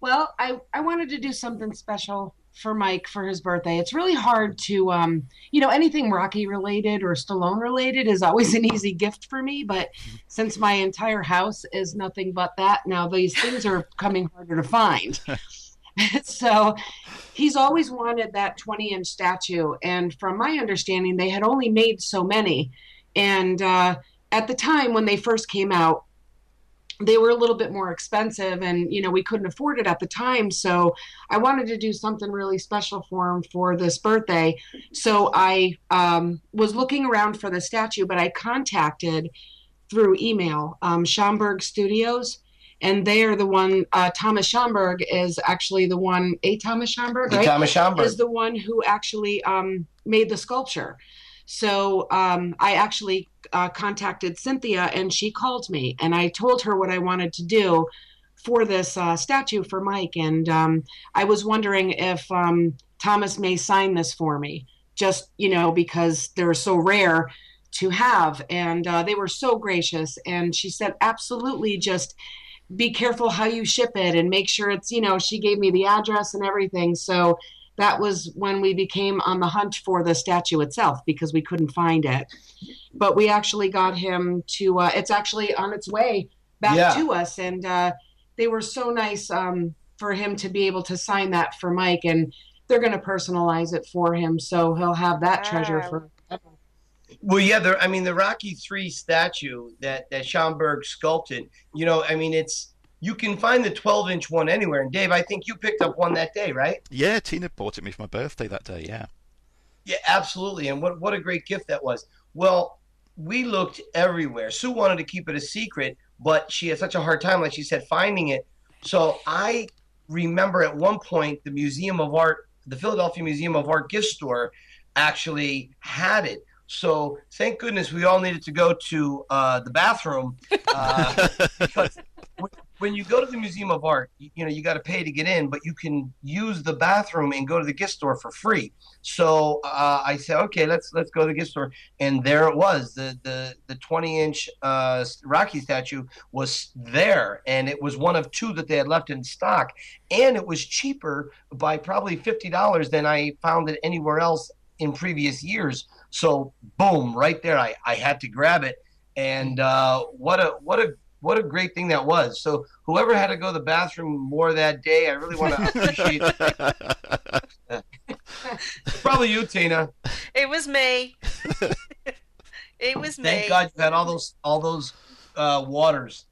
Well, I, I wanted to do something special for Mike for his birthday. It's really hard to, um, you know, anything Rocky related or Stallone related is always an easy gift for me. But since my entire house is nothing but that, now these things are coming harder to find. so he's always wanted that 20 inch statue. And from my understanding, they had only made so many. And uh, at the time when they first came out, they were a little bit more expensive and you know we couldn't afford it at the time so i wanted to do something really special for him for this birthday so i um, was looking around for the statue but i contacted through email um, schomberg studios and they are the one uh, thomas schomberg is actually the one a thomas schomberg right thomas schomberg is the one who actually um, made the sculpture. So um, I actually uh, contacted Cynthia and she called me and I told her what I wanted to do for this uh, statue for Mike. And um, I was wondering if um, Thomas may sign this for me, just, you know, because they're so rare to have. And uh, they were so gracious. And she said, absolutely, just be careful how you ship it and make sure it's, you know, she gave me the address and everything. So that was when we became on the hunt for the statue itself because we couldn't find it. But we actually got him to, uh, it's actually on its way back Yeah. to us. And uh, they were so nice um, for him to be able to sign that for Mike. And they're going to personalize it for him. So he'll have that treasure Wow. for. Well, yeah, there. I mean, the Rocky Three statue that that Schomberg sculpted. You know, I mean, it's you can find the 12 inch one anywhere. And Dave, I think you picked up one that day, right? Yeah, Tina bought it me for my birthday that day. Yeah. Yeah, absolutely. And what what a great gift that was. Well, we looked everywhere. Sue wanted to keep it a secret, but she had such a hard time, like she said, finding it. So I remember at one point the Museum of Art, the Philadelphia Museum of Art gift store, actually had it. So thank goodness we all needed to go to uh, the bathroom uh, because when you go to the Museum of Art, you, you know you got to pay to get in, but you can use the bathroom and go to the gift store for free. So uh, I said, okay, let's let's go to the gift store, and there it was. The the the 20 inch uh, Rocky statue was there, and it was one of two that they had left in stock, and it was cheaper by probably fifty dollars than I found it anywhere else in previous years. So boom, right there, I I had to grab it, and uh, what a what a what a great thing that was. So whoever had to go to the bathroom more that day, I really want to appreciate. Probably you, Tina. It was me. it was Thank me. Thank God you had all those all those uh, waters.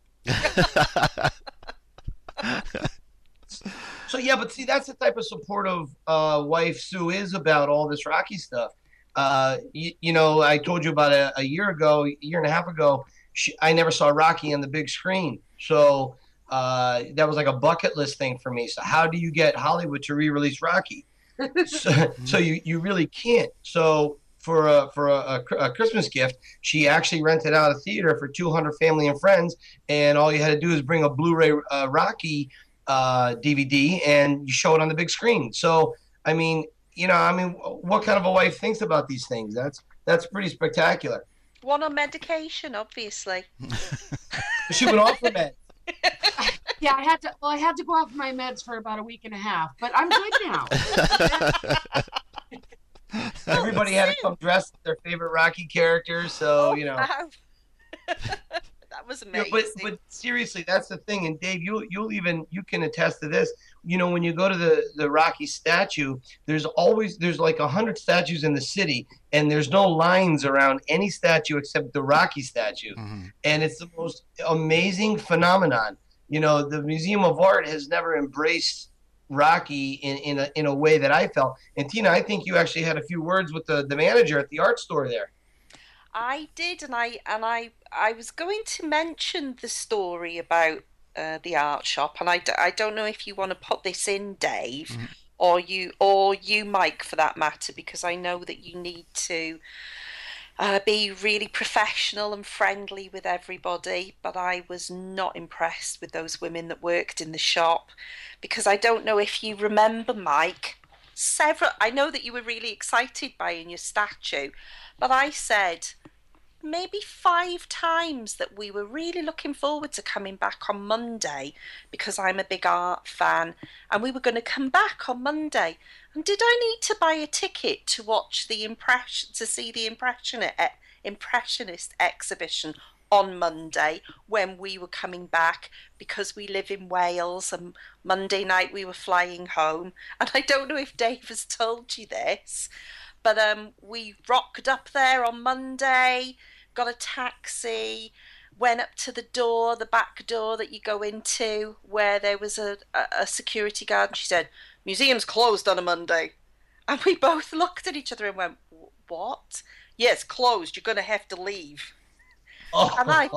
So yeah, but see, that's the type of supportive uh, wife Sue is about all this Rocky stuff. Uh, you, you, know, I told you about a, a year ago, a year and a half ago she, I never saw Rocky on the big screen. So uh, that was like a bucket list thing for me. So how do you get Hollywood to re-release Rocky? so, so you, you really can't. So for a, for a, a, Christmas gift, she actually rented out a theater for 200 family and friends, and all you had to do is bring a Blu-ray uh, Rocky uh, DVD and you show it on the big screen. So I mean, you know, I mean, what kind of a wife thinks about these things? That's that's pretty spectacular. One on medication, obviously. she went off the meds. yeah, I had to. Well, I had to go off my meds for about a week and a half, but I'm good now. Everybody had to come dressed their favorite Rocky character, so oh, you know. Wow. That was amazing. Yeah, but but seriously, that's the thing. And Dave, you you'll even you can attest to this. You know, when you go to the the Rocky statue, there's always there's like a hundred statues in the city, and there's no lines around any statue except the Rocky statue, mm-hmm. and it's the most amazing phenomenon. You know, the Museum of Art has never embraced Rocky in in a, in a way that I felt. And Tina, I think you actually had a few words with the the manager at the art store there. I did, and I and I I was going to mention the story about uh, the art shop, and I, I don't know if you want to put this in, Dave, mm-hmm. or you or you, Mike, for that matter, because I know that you need to uh, be really professional and friendly with everybody. But I was not impressed with those women that worked in the shop, because I don't know if you remember, Mike. Several, I know that you were really excited buying your statue, but I said maybe five times that we were really looking forward to coming back on Monday because I'm a big art fan and we were going to come back on Monday. And did I need to buy a ticket to watch the impression to see the impressionist eh, impressionist exhibition on Monday when we were coming back because we live in Wales and Monday night we were flying home. And I don't know if Dave has told you this, but um, we rocked up there on Monday got a taxi, went up to the door, the back door that you go into, where there was a, a, security guard. And she said, Museum's closed on a Monday. And we both looked at each other and went, What? Yes, closed. You're going to have to leave. Oh. And I,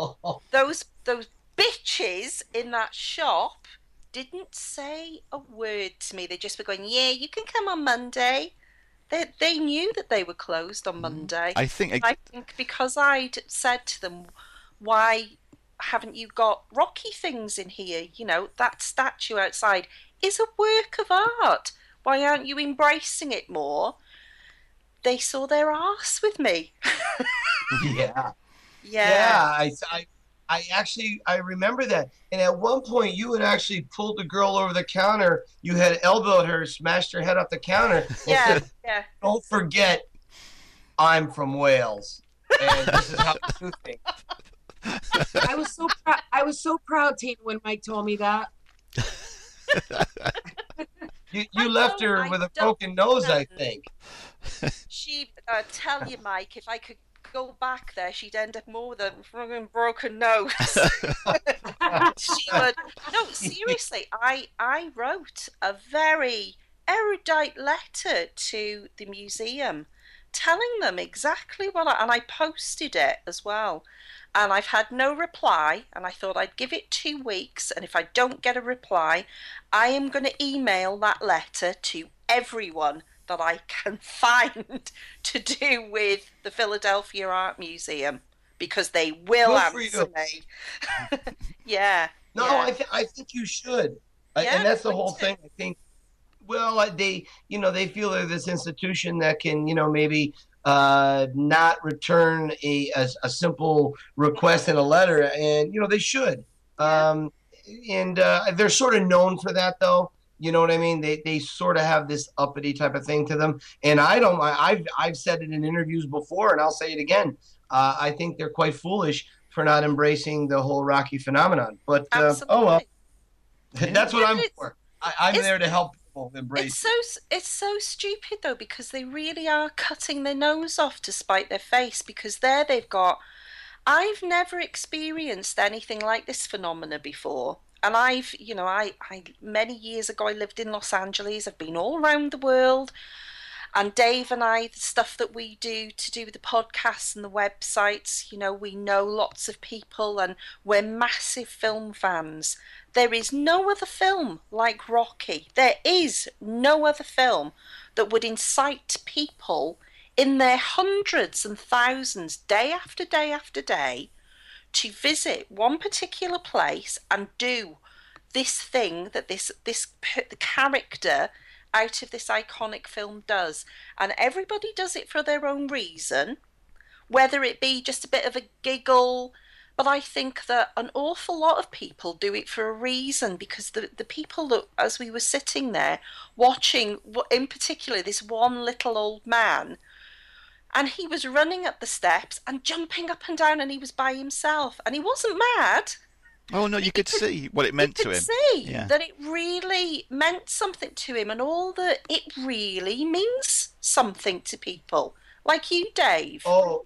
those those bitches in that shop didn't say a word to me. They just were going, "Yeah, you can come on Monday." They, they knew that they were closed on mm. Monday. I think. It... I think because I'd said to them, "Why haven't you got Rocky things in here? You know that statue outside is a work of art. Why aren't you embracing it more?" They saw their ass with me. yeah. Yeah. Yeah. I, I I actually I remember that. And at one point, you had actually pulled the girl over the counter. You had elbowed her, smashed her head off the counter. yeah, said, yeah. Don't forget, I'm from Wales, and this is how I do things. I was so pr- I was so proud, Tina, when Mike told me that. you you left her with a broken nose, I think. She uh, tell you, Mike, if I could go back there, she'd end up more than a broken nose. she would. No, seriously, I I wrote a very erudite letter to the museum, telling them exactly what I and I posted it as well. And I've had no reply, and I thought I'd give it two weeks, and if I don't get a reply, I am going to email that letter to everyone that I can find to do with the Philadelphia Art Museum because they will answer me. yeah. No, yeah. I, th- I think you should. Yeah, and that's the whole thing. I think, well, they, you know, they feel they're this institution that can, you know, maybe uh, not return a, a, a simple request in a letter. And, you know, they should. Um, and uh, they're sort of known for that, though. You know what I mean? They, they sort of have this uppity type of thing to them. And I don't, I, I've, I've said it in interviews before, and I'll say it again. Uh, I think they're quite foolish for not embracing the whole Rocky phenomenon. But uh, oh well, that's what I'm for. I, I'm there to help people embrace. It's so it's so stupid though because they really are cutting their nose off to spite their face because there they've got I've never experienced anything like this phenomena before. And I've, you know, I, I many years ago I lived in Los Angeles. I've been all around the world. And Dave and I, the stuff that we do to do with the podcasts and the websites, you know, we know lots of people and we're massive film fans. There is no other film like Rocky. There is no other film that would incite people in their hundreds and thousands, day after day after day, to visit one particular place and do this thing that this this the character out of this iconic film does. And everybody does it for their own reason whether it be just a bit of a giggle. But I think that an awful lot of people do it for a reason because the, the people that, as we were sitting there watching, in particular, this one little old man, and he was running up the steps and jumping up and down, and he was by himself, and he wasn't mad. Oh no, you could see what it meant you to could him. see Yeah. that it really meant something to him, and all that it really means something to people, like you, Dave. Oh,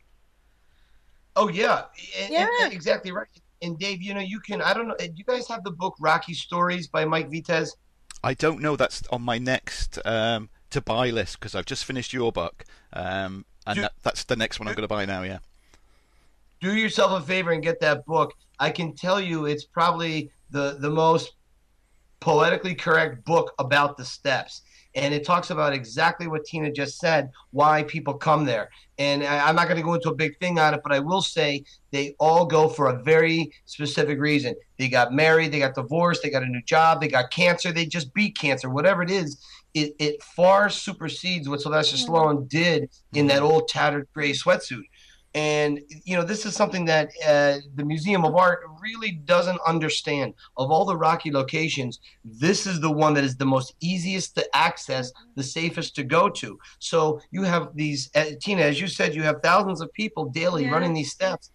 oh yeah, And- and- Yeah. exactly right. And Dave, you know, you can. I don't know. Do you guys have the book Rocky Stories by Mike Vitez? I don't know. That's on my next um, to buy list because I've just finished your book, um, and Do- that, that's the next one I'm going to buy now. Yeah. do yourself a favor and get that book. I can tell you it's probably the the most poetically correct book about the steps. And it talks about exactly what Tina just said, why people come there. And I, I'm not going to go into a big thing on it, but I will say they all go for a very specific reason. They got married, they got divorced, they got a new job, they got cancer, they just beat cancer, whatever it is. It, it far supersedes what Sylvester Mhm. Stallone did in that old tattered gray sweatsuit. And you know, this is something that uh, the Museum of Art really doesn't understand. Of all the Rocky locations, this is the one that is the most easiest to access, the safest to go to. So you have these, uh, Tina, as you said, you have thousands of people daily Yeah. running these steps.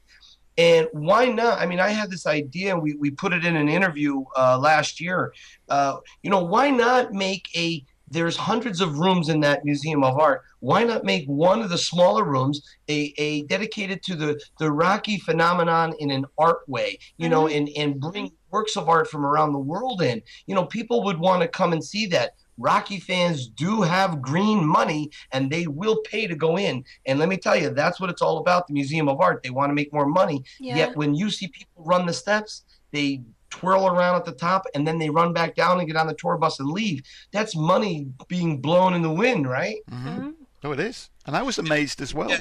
And why not? I mean, I had this idea, and we, we put it in an interview uh, last year. Uh, you know, why not make a there's hundreds of rooms in that museum of art. Why not make one of the smaller rooms a, a dedicated to the, the Rocky phenomenon in an art way, you know, mm-hmm. and, and bring works of art from around the world in? You know, people would want to come and see that. Rocky fans do have green money and they will pay to go in. And let me tell you, that's what it's all about the Museum of Art. They want to make more money. yeah. Yet when you see people run the steps, they twirl around at the top and then they run back down and get on the tour bus and leave. That's money being blown in the wind, right? hmm Mhm. Oh, it is. And I was amazed as well Yeah,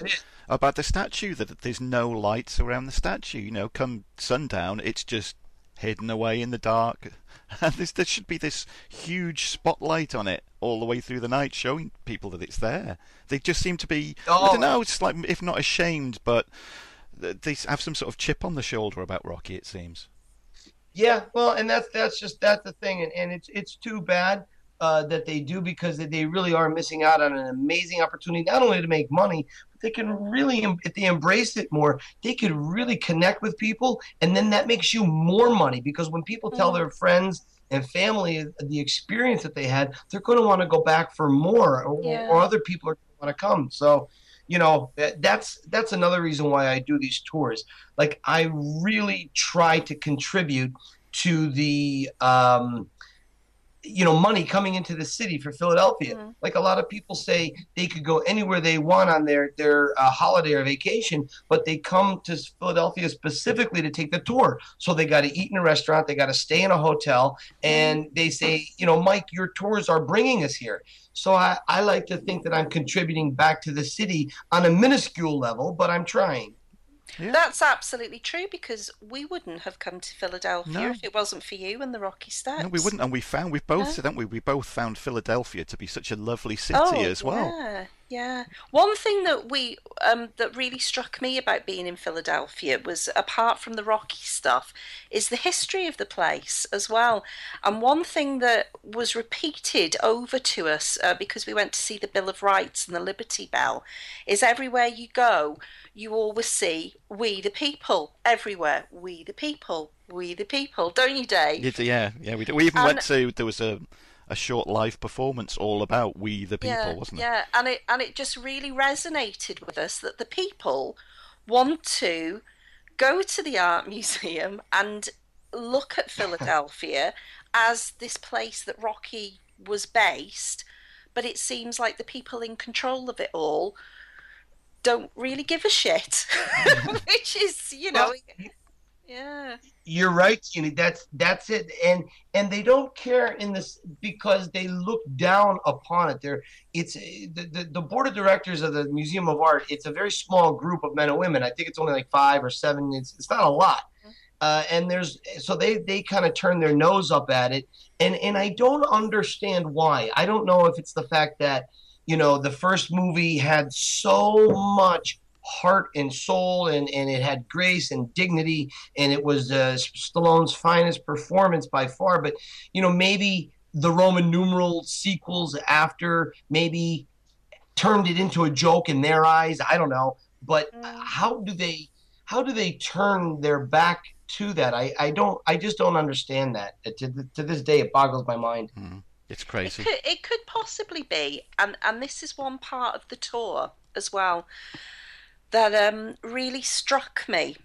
about the statue that there's no lights around the statue. You know, come sundown, it's just hidden away in the dark. And this, there should be this huge spotlight on it all the way through the night, showing people that it's there. They just seem to be, I Oh. don't know, it's like if not ashamed, but they have some sort of chip on the shoulder about Rocky. It seems. Yeah, well, and that's that's just that's the thing, and, and it's it's too bad uh, that they do because they really are missing out on an amazing opportunity not only to make money, but they can really if they embrace it more, they could really connect with people, and then that makes you more money because when people tell Mm. their friends and family the experience that they had, they're going to want to go back for more, or, Yeah. or other people are going to want to come. So, you know that's that's another reason why I do these tours. Like I really try to contribute to the um, you know money coming into the city for Philadelphia. Mhm. Like a lot of people say they could go anywhere they want on their their uh, holiday or vacation, but they come to Philadelphia specifically to take the tour. So they got to eat in a restaurant, they got to stay in a hotel, and they say, you know, Mike, your tours are bringing us here. So I, I like to think that I'm contributing back to the city on a minuscule level, but I'm trying. Yeah. That's absolutely true because we wouldn't have come to Philadelphia No. if it wasn't for you and the Rocky Steps. No, we wouldn't, and we found we've both said, haven't we? We both found Philadelphia to be such a lovely city Oh, as well. Yeah, yeah. One thing that we um, that really struck me about being in Philadelphia was, apart from the Rocky stuff, is the history of the place as well. And one thing that was repeated over to us uh, because we went to see the Bill of Rights and the Liberty Bell is everywhere you go, you always see "We the people" everywhere. We the people. We the people, don't you, Dave? Yeah, yeah, we. We even And- went to there was a a short live performance all about we the people, yeah, wasn't it? Yeah, and it and it just really resonated with us that the people want to go to the art museum and look at Philadelphia as this place that Rocky was based, but it seems like the people in control of it all don't really give a shit, which is you know, Well, yeah, You're right. That's that's it. And and they don't care in this because they look down upon it. They're it's the, the the board of directors of the Museum of Art. It's a very small group of men and women. I think it's only like five or seven. It's it's not a lot. Uh, and there's so they they kind of turn their nose up at it, and and I don't understand why. I don't know if it's the fact that you know the first movie had so much heart and soul, and and it had grace and dignity, and it was uh, Stallone's finest performance by far. But you know, maybe the Roman numeral sequels after maybe turned it into a joke in their eyes. I don't know, but Mm. how do they how do they turn their back to that? I, I don't I just don't understand that. Uh, To, to this day, it boggles my mind. It's It crazy. could, it could possibly be, and and this is one part of the tour as well that um, really struck me.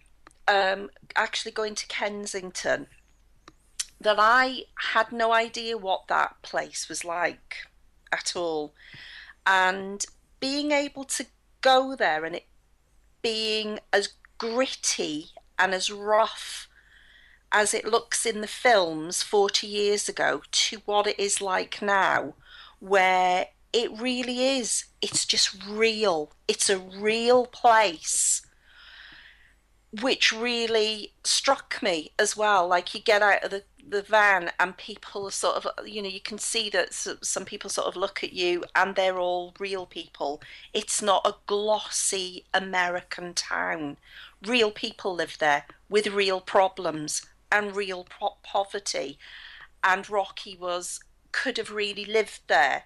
Um, actually, going to Kensington, that I had no idea what that place was like at all, and being able to go there and it being as gritty and as rough as it looks in the films 40 years ago to what it is like now, where it really is. It's just real. It's a real place, which really struck me as well. Like you get out of the, the van and people are sort of, you know, you can see that some people sort of look at you and they're all real people. It's not a glossy American town. Real people live there with real problems and real po- poverty. And Rocky was could have really lived there,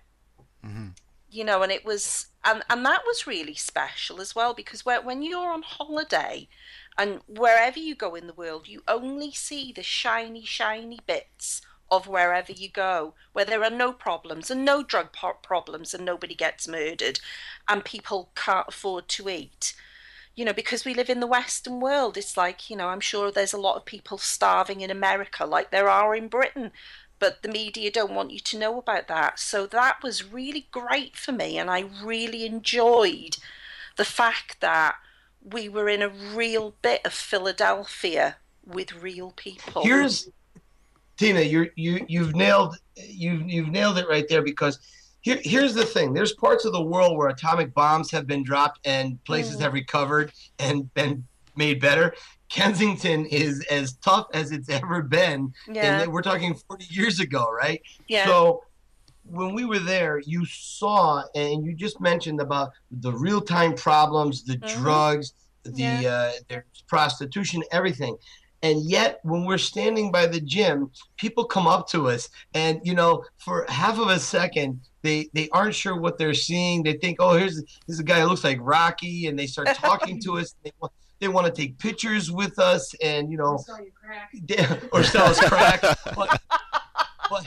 you know, and it was and and that was really special as well because where, when you're on holiday and wherever you go in the world, you only see the shiny, shiny bits of wherever you go, where there are no problems and no drug problems and nobody gets murdered and people can't afford to eat. You know, because we live in the Western world, it's like, you know, I'm sure there's a lot of people starving in America like there are in Britain, but the media don't want you to know about that. So that was really great for me, and I really enjoyed the fact that we were in a real bit of Philadelphia with real people. Here's Tina, you you you've nailed you've you've nailed it right there because here here's the thing. There's parts of the world where atomic bombs have been dropped and places Mm. have recovered and been made better. Kensington is as tough as it's ever been. yeah, And we're talking 40 years ago, right? yeah, So when we were there, you saw and you just mentioned about the real time problems, the Mhm. drugs, the Yeah. uh, there's prostitution, everything. And yet, when we're standing by the gym, people come up to us, and you know, for half of a second, they they aren't sure what they're seeing. They think, "Oh, here's a guy who looks like Rocky," and they start talking to us. They want they want to take pictures with us, and you know, or sell us crack. but, but,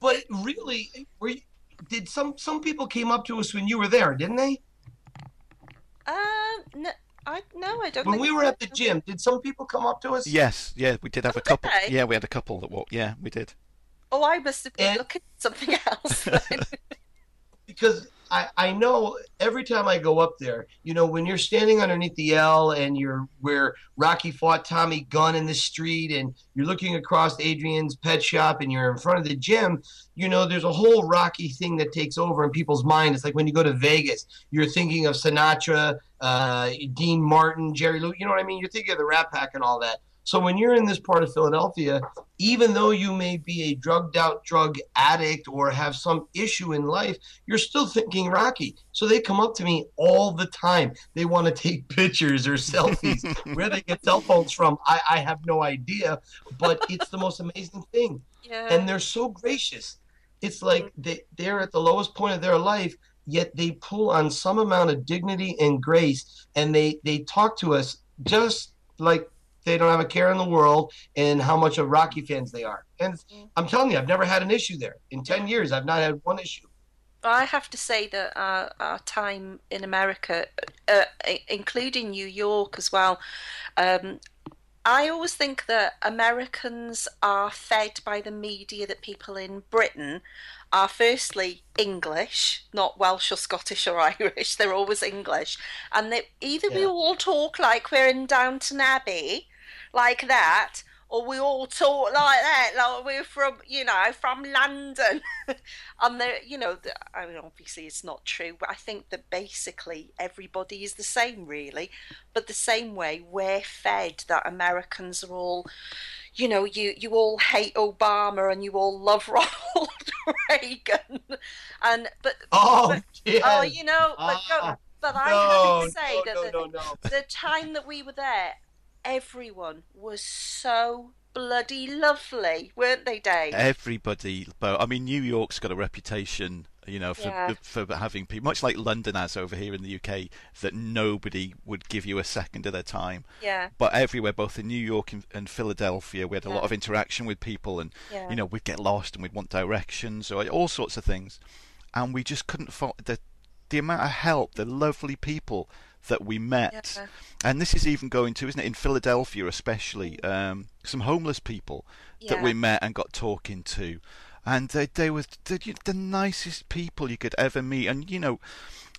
but really, were you, did some some people came up to us when you were there, didn't they? Uh, no, I no, I don't. When think we were at the gym, did some people come up to us? Yes, yeah, we did have Oh, a couple. did? Yeah, we had a couple that walked. Yeah, we did. Oh, I must have been And- looking at something else. Because I, I know every time I go up there, you know, when you're standing underneath the L and you're where Rocky fought Tommy Gunn in the street and you're looking across Adrian's pet shop and you're in front of the gym, you know, there's a whole Rocky thing that takes over in people's mind. It's like when you go to Vegas, you're thinking of Sinatra, uh, Dean Martin, Jerry Lewis, you know what I mean? You're thinking of the Rat Pack and all that. So when you're in this part of Philadelphia, even though you may be a drugged out drug addict or have some issue in life, you're still thinking Rocky. So they come up to me all the time. They want to take pictures or selfies. Where they get cell phones from, I, I have no idea. But it's the most amazing thing. yeah. And they're so gracious. It's like they, they're at the lowest point of their life, yet they pull on some amount of dignity and grace and they, they talk to us just like they don't have a care in the world and how much of Rocky fans they are. And I'm telling you, I've never had an issue there. In 10 years, I've not had one issue. I have to say that our, our time in America, uh, including New York as well, um, I always think that Americans are fed by the media that people in Britain are firstly English, not Welsh or Scottish or Irish. They're always English, and that either we all talk like we're in Downton Abbey, like that, or we all talk like that, like we're from, you know, from London. and the, you know, the, I mean, obviously it's not true, but I think that basically everybody is the same, really. But the same way we're fed that Americans are all, you know, you you all hate Obama and you all love Ronald Reagan, and but Oh, but- yeah. oh, you know, but Ah, but I no, have to say no, that no, the, the time that we were there, everyone was so bloody lovely, weren't they, Dave? Everybody, but I mean, New York's got a reputation, you know, for Yeah. for having people much like London has over here in the UK, that nobody would give you a second of their time. yeah, But everywhere, both in New York and, and Philadelphia, we had a lot of interaction with people, and yeah. you know, we'd get lost and we'd want directions or all sorts of things, and we just couldn't find the the amount of help, the lovely people that we met. Yeah. And this is even going to, isn't it, in Philadelphia especially, um, some homeless people that we met and got talking to. And they, they were the, the nicest people you could ever meet. And, you know,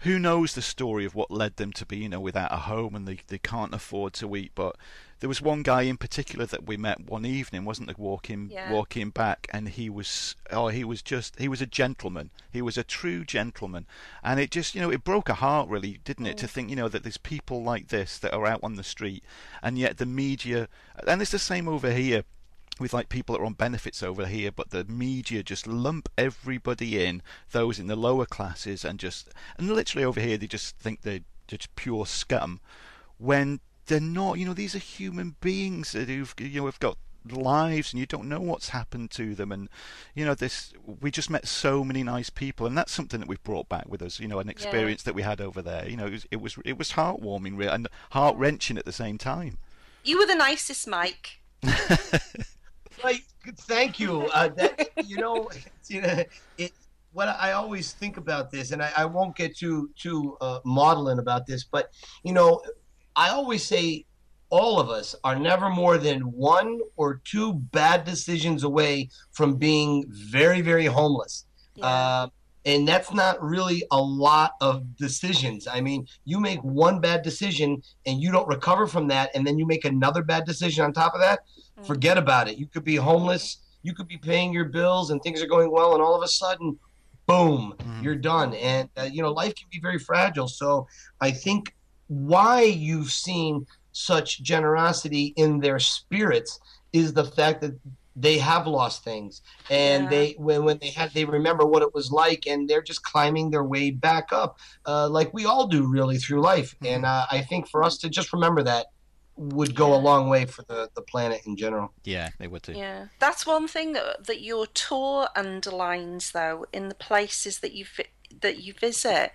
who knows the story of what led them to be, you know, without a home and they, they can't afford to eat. But there was one guy in particular that we met one evening, wasn't there, walking Yeah. walking back, and he was oh he was just he was a gentleman. He was a true gentleman, and it just you know it broke a heart really, didn't it, to mm. think you know that there's people like this that are out on the street, and yet the media, and it's the same over here with like people that are on benefits over here, but the media just lump everybody in, those in the lower classes, and just and literally over here they just think they're just pure scum, when they're not. You know, these are human beings that who've you know have got lives, and you don't know what's happened to them, and you know this. We just met so many nice people, and that's something that we've brought back with us. You know, an experience that we had over there. You know, it was it was, it was heartwarming, really, and heart wrenching at the same time. You were the nicest, Mike. Like, thank you. Uh, that, you know, you know, it. What I always think about this, and I, I won't get too too uh, maudlin about this, but you know, I always say all of us are never more than one or two bad decisions away from being very very homeless. Yeah. Uh, and that's not really a lot of decisions. I mean, you make one bad decision and you don't recover from that, and then you make another bad decision on top of that. Mm. Forget about it. You could be homeless, you could be paying your bills, and things are going well, and all of a sudden, boom, Mhm. you're done. And uh, you know, life can be very fragile. So I think why you've seen such generosity in their spirits is the fact that they have lost things. And Yeah. they when, when they had they remember what it was like and they're just climbing their way back up uh, like we all do really through life. And uh, i think for us to just remember that would go a long way for the, the planet in general. Yeah, they would do. Yeah, that's one thing that, that your tour underlines, though, in the places that you vi- that you visit,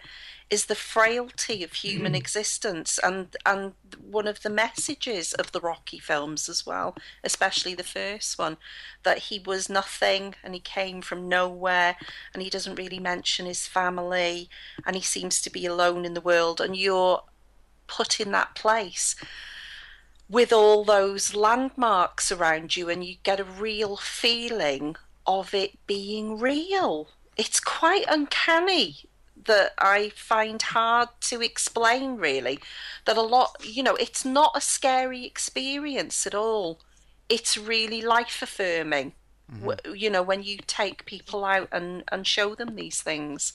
is the frailty of human mm. existence, and and one of the messages of the Rocky films as well, especially the first one, that he was nothing and he came from nowhere, and he doesn't really mention his family, and he seems to be alone in the world, and you're put in that place with all those landmarks around you and you get a real feeling of it being real. It's quite uncanny that I find hard to explain, really. That a lot, you know, it's not a scary experience at all. It's really life affirming, mm-hmm. you know, when you take people out and, and show them these things.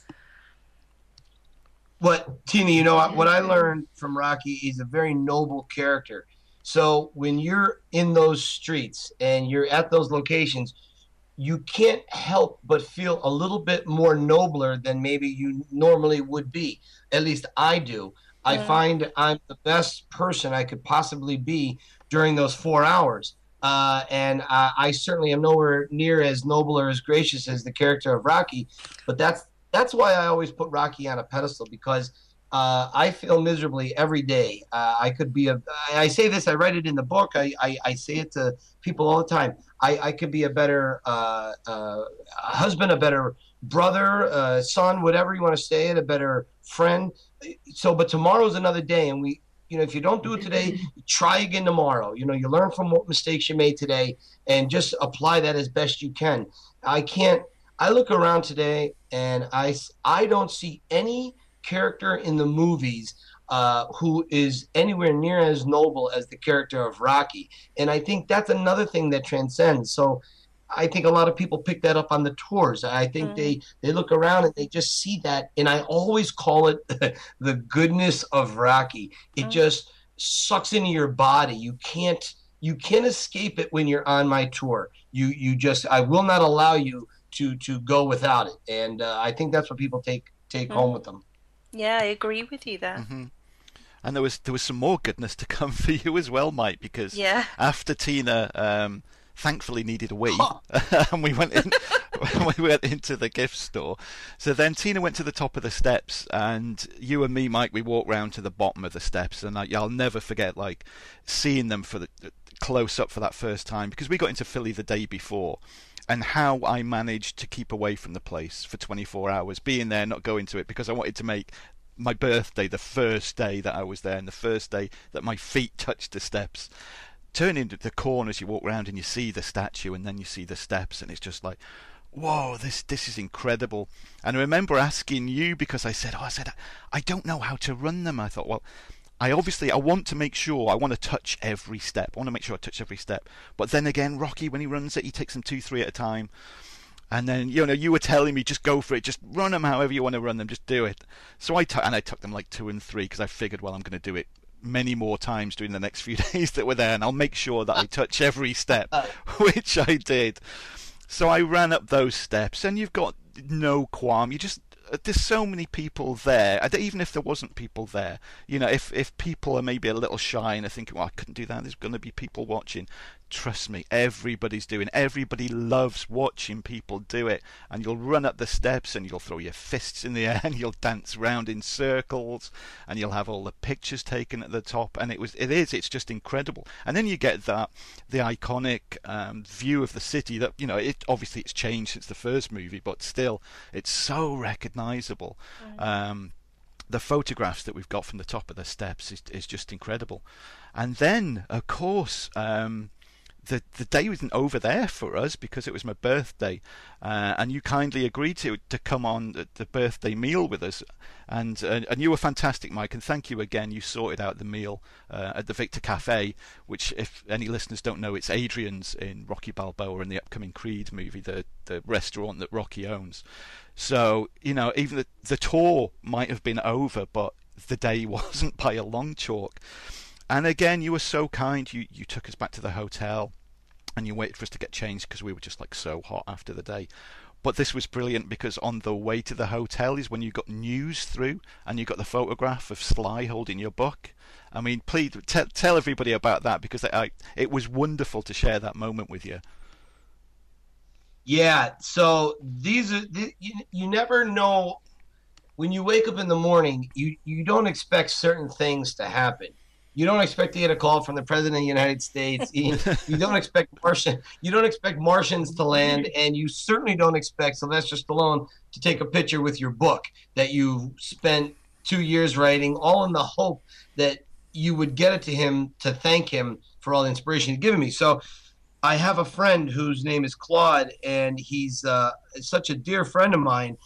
What, Tina, you know, what I learned from Rocky is a very noble character. So when you're in those streets and you're at those locations, you can't help but feel a little bit more nobler than maybe you normally would be. At least I do. Yeah. I find I'm the best person I could possibly be during those four hours. Uh, and uh, I certainly am nowhere near as noble or as gracious as the character of Rocky, but that's that's why I always put Rocky on a pedestal because uh, I feel miserably every day. Uh, I could be a. I say this. I write it in the book. I, I, I say it to people all the time. I, I could be a better uh, uh husband, a better brother, uh, son, whatever you want to say it, a better friend. So, but tomorrow's another day, and we, you know, if you don't do it today, try again tomorrow. You know, you learn from what mistakes you made today, and just apply that as best you can. I can't. I look around today, and I I don't see any character in the movies uh, who is anywhere near as noble as the character of Rocky. And I think that's another thing that transcends. So I think a lot of people pick that up on the tours. I think mm. they they look around and they just see that, and I always call it the goodness of Rocky. It mm. just sucks into your body. You can't you can't escape it when you're on my tour. You you just I will not allow you to to go without it, and uh, I think that's what people take take mm. home with them. Yeah, I agree with you there. Mm-hmm. And there was there was some more goodness to come for you as well, Mike, because yeah. after Tina um, thankfully needed a wee, and we went in, we went into the gift store. So then Tina went to the top of the steps, and you and me, Mike, we walked round to the bottom of the steps, and I, I'll never forget like seeing them for the close up for that first time because we got into Philly the day before and how I managed to keep away from the place for 24 hours, being there, not going to it, because I wanted to make my birthday the first day that I was there and the first day that my feet touched the steps. Turning the corners, you walk around and you see the statue, and then you see the steps, and it's just like, whoa, this this is incredible. And I remember asking you because I said, oh, I said I don't know how to run them. I thought, well, I obviously I want to make sure I want to touch every step. I want to make sure I touch every step. But then again, Rocky when he runs it, he takes them two, three at a time. And then you know you were telling me just go for it, just run them however you want to run them, just do it. So I and I took them like two and three because I figured well I'm going to do it many more times during the next few days that we're there, and I'll make sure that I touch every step, which I did. So I ran up those steps, and you've got no qualm. You just uh, there's so many people there. Even if there wasn't people there, you know, if if people are maybe a little shy and are thinking, "Well, I couldn't do that," there's going to be people watching trust me, everybody's doing. Everybody loves watching people do it, and you'll run up the steps and you'll throw your fists in the air and you'll dance round in circles, and you'll have all the pictures taken at the top, and it was, it is, it's just incredible. And then you get that the iconic um, view of the city that you know, it obviously it's changed since the first movie, but still, it's so recognisable. Mm. Um, the photographs that we've got from the top of the steps is, is just incredible. And then, of course, um, the the day wasn't over there for us because it was my birthday, uh, and you kindly agreed to to come on the, the birthday meal with us, and uh, and you were fantastic, Mike, and thank you again. You sorted out the meal uh, at the Victor Cafe, which, if any listeners don't know, it's Adrian's in Rocky Balboa in the upcoming Creed movie, the the restaurant that Rocky owns. So you know, even the the tour might have been over, but the day wasn't by a long chalk. And again, you were so kind. You you took us back to the hotel, and you waited for us to get changed because we were just like so hot after the day. But this was brilliant because on the way to the hotel is when you got news through, and you got the photograph of Sly holding your book. I mean, please t- tell everybody about that because I, it was wonderful to share that moment with you. Yeah. So these are you, you never know when you wake up in the morning. You you don't expect certain things to happen you don't expect to get a call from the president of the United States. you, don't expect Martian. You don't expect Martians to land, and you certainly don't expect Sylvester Stallone to take a picture with your book that you spent two years writing, all in the hope that you would get it to him to thank him for all the inspiration he'd given me. So I have a friend whose name is Claude, and he's uh, such a dear friend of mine.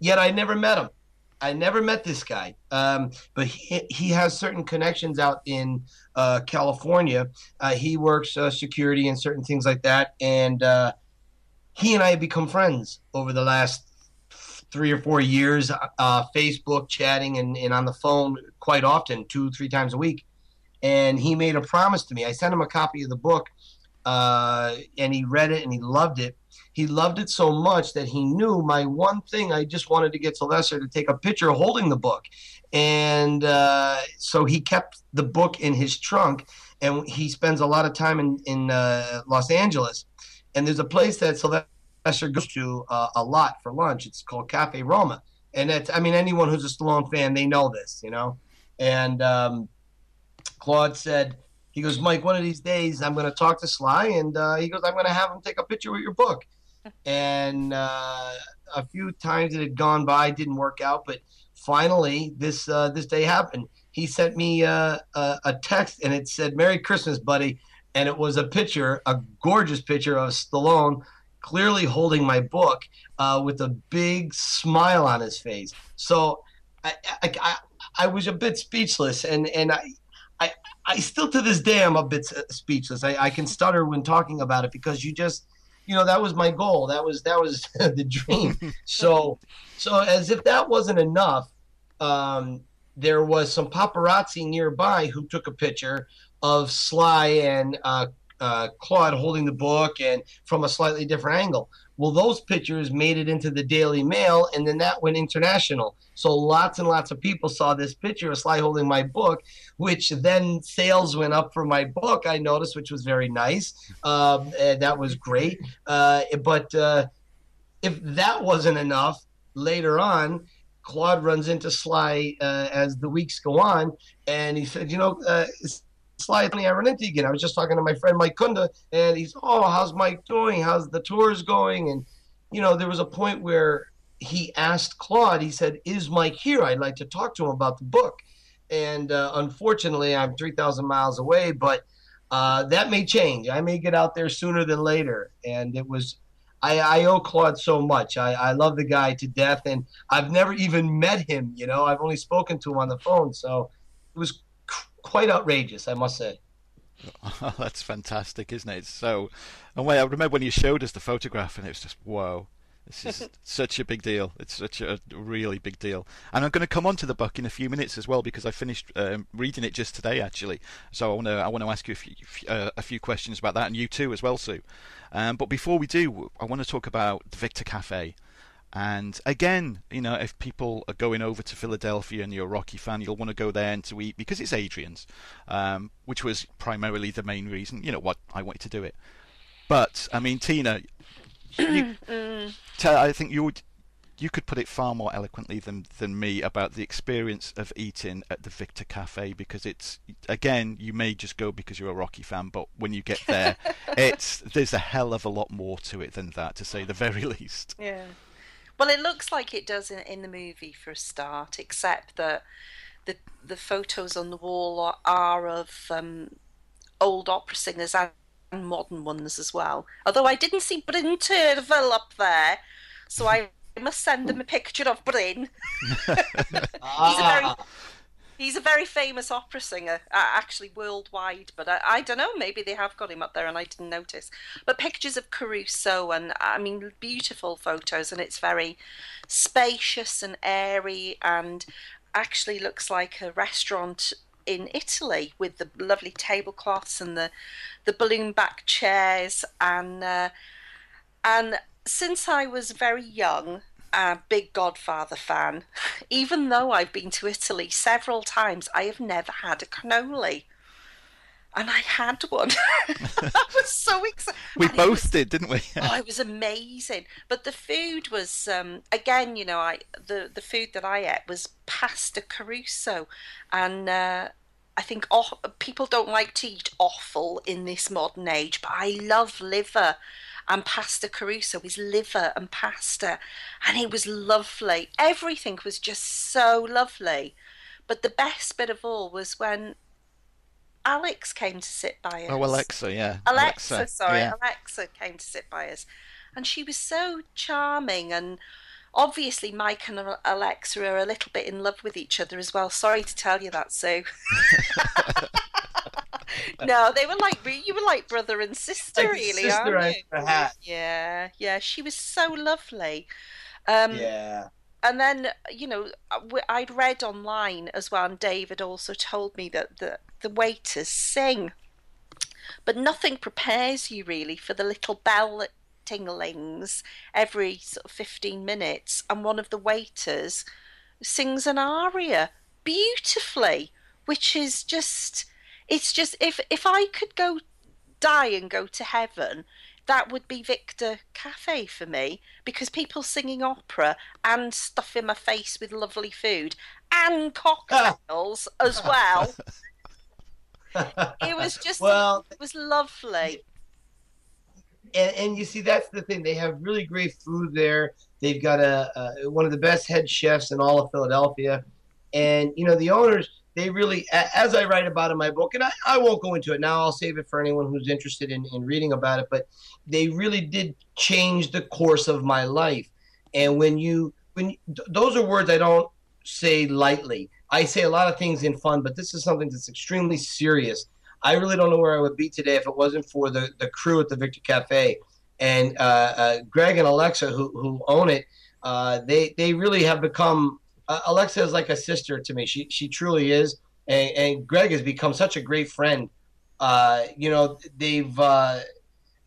Yet I never met him. I never met this guy, um, but he, he has certain connections out in uh, California. Uh, he works uh, security and certain things like that, and uh, he and I have become friends over the last three or four years. Uh, Facebook chatting and, and on the phone quite often, two three times a week. And he made a promise to me. I sent him a copy of the book, uh, and he read it and he loved it he loved it so much that he knew my one thing. I just wanted to get Sylvester to take a picture holding the book. And uh, so he kept the book in his trunk, and he spends a lot of time in, in uh, Los Angeles. And there's a place that Sylvester goes to uh, a lot for lunch. It's called Cafe Roma. And it's, I mean, anyone who's a Stallone fan, they know this, you know? And um, Claude said, he goes, Mike, one of these days I'm going to talk to Sly, and uh, he goes, I'm going to have him take a picture with your book and uh, a few times it had gone by, didn't work out, but finally this uh, this day happened. He sent me uh, a, a text, and it said "Merry Christmas, buddy," and it was a picture, a gorgeous picture of Stallone, clearly holding my book uh, with a big smile on his face. So I, I, I, I was a bit speechless, and and I. I, I still to this day I'm a bit speechless. I, I can stutter when talking about it because you just you know that was my goal. That was that was the dream. So so as if that wasn't enough um, there was some paparazzi nearby who took a picture of sly and uh, uh, claude holding the book and from a slightly different angle well, those pictures made it into the Daily Mail, and then that went international. So lots and lots of people saw this picture of Sly holding my book, which then sales went up for my book. I noticed, which was very nice. Um, and that was great. Uh, but uh, if that wasn't enough, later on, Claude runs into Sly uh, as the weeks go on, and he said, "You know, run into again. I was just talking to my friend Mike Kunda, and he's, oh, how's Mike doing? How's the tours going? And you know, there was a point where he asked Claude. He said, "Is Mike here? I'd like to talk to him about the book." And uh, unfortunately, I'm 3,000 miles away, but uh, that may change. I may get out there sooner than later. And it was I, I, owe Claude so much. I, I, love the guy to death, and I've never even met him. You know, I've only spoken to him on the phone. So it was quite outrageous, I must say. Oh, that's fantastic, isn't it? It's so, and wait, I remember when you showed us the photograph, and it was just whoa. This is such a big deal. It's such a really big deal. And I'm going to come on to the book in a few minutes as well because I finished um, reading it just today actually. So I want to I want to ask you a few, uh, a few questions about that and you too as well, Sue. Um, but before we do, I want to talk about the Victor Cafe. And again, you know, if people are going over to Philadelphia and you're a Rocky fan, you'll want to go there and to eat because it's Adrian's, um, which was primarily the main reason. You know what I wanted to do it. But I mean, Tina, you, I think you would you could put it far more eloquently than than me about the experience of eating at the Victor Cafe because it's again you may just go because you're a Rocky fan, but when you get there, it's there's a hell of a lot more to it than that, to say the very least. Yeah. Well, it looks like it does in, in the movie for a start, except that the the photos on the wall are, are of um, old opera singers and modern ones as well. Although I didn't see Bryn Terfel up there, so I must send them a picture of Bryn. He's a very ah. He's a very famous opera singer, uh, actually worldwide, but I, I, don't know, maybe they have got him up there and I didn't notice. But pictures of Caruso, and I mean, beautiful photos, and it's very spacious and airy, and actually looks like a restaurant in Italy with the lovely tablecloths and the, the balloon back chairs. And, uh, and since I was very young, a big Godfather fan. Even though I've been to Italy several times, I have never had a cannoli. And I had one. I was so excited. We and both was, did, didn't we? oh, it was amazing. But the food was, um, again, you know, I the the food that I ate was pasta Caruso, and uh, I think oh, people don't like to eat offal in this modern age, but I love liver and pasta Caruso with liver and pasta, and it was lovely. Everything was just so lovely. But the best bit of all was when Alex came to sit by oh, us. Oh, Alexa, yeah. Alexa, sorry, yeah. Alexa came to sit by us, and she was so charming. And obviously, Mike and Alexa are a little bit in love with each other as well. Sorry to tell you that, Sue. no, they were like you were like brother and sister, Like really, sister aren't you? Yeah, yeah. She was so lovely. Um, Yeah. and then you know I'd read online as well, and David also told me that the the waiters sing, but nothing prepares you really for the little bell tinglings every sort of fifteen minutes, and one of the waiters sings an aria beautifully, which is just it's just if if I could go die and go to heaven that would be Victor Cafe for me because people singing opera and stuff in my face with lovely food and cocktails as well. It was just well, it was lovely. and, and you see that's the thing. They have really great food there. They've got a, a one of the best head chefs in all of Philadelphia, and you know the owners. They really, as I write about in my book, and I, I won't go into it now. I'll save it for anyone who's interested in, in reading about it. But they really did change the course of my life. And when you when those are words I don't say lightly. I say a lot of things in fun, but this is something that's extremely serious. I really don't know where I would be today if it wasn't for the, the crew at the Victor Cafe and uh, uh, Greg and Alexa who, who own it. Uh, they they really have become uh, Alexa is like a sister to me. She she truly is, and, and Greg has become such a great friend. Uh, you know they've uh,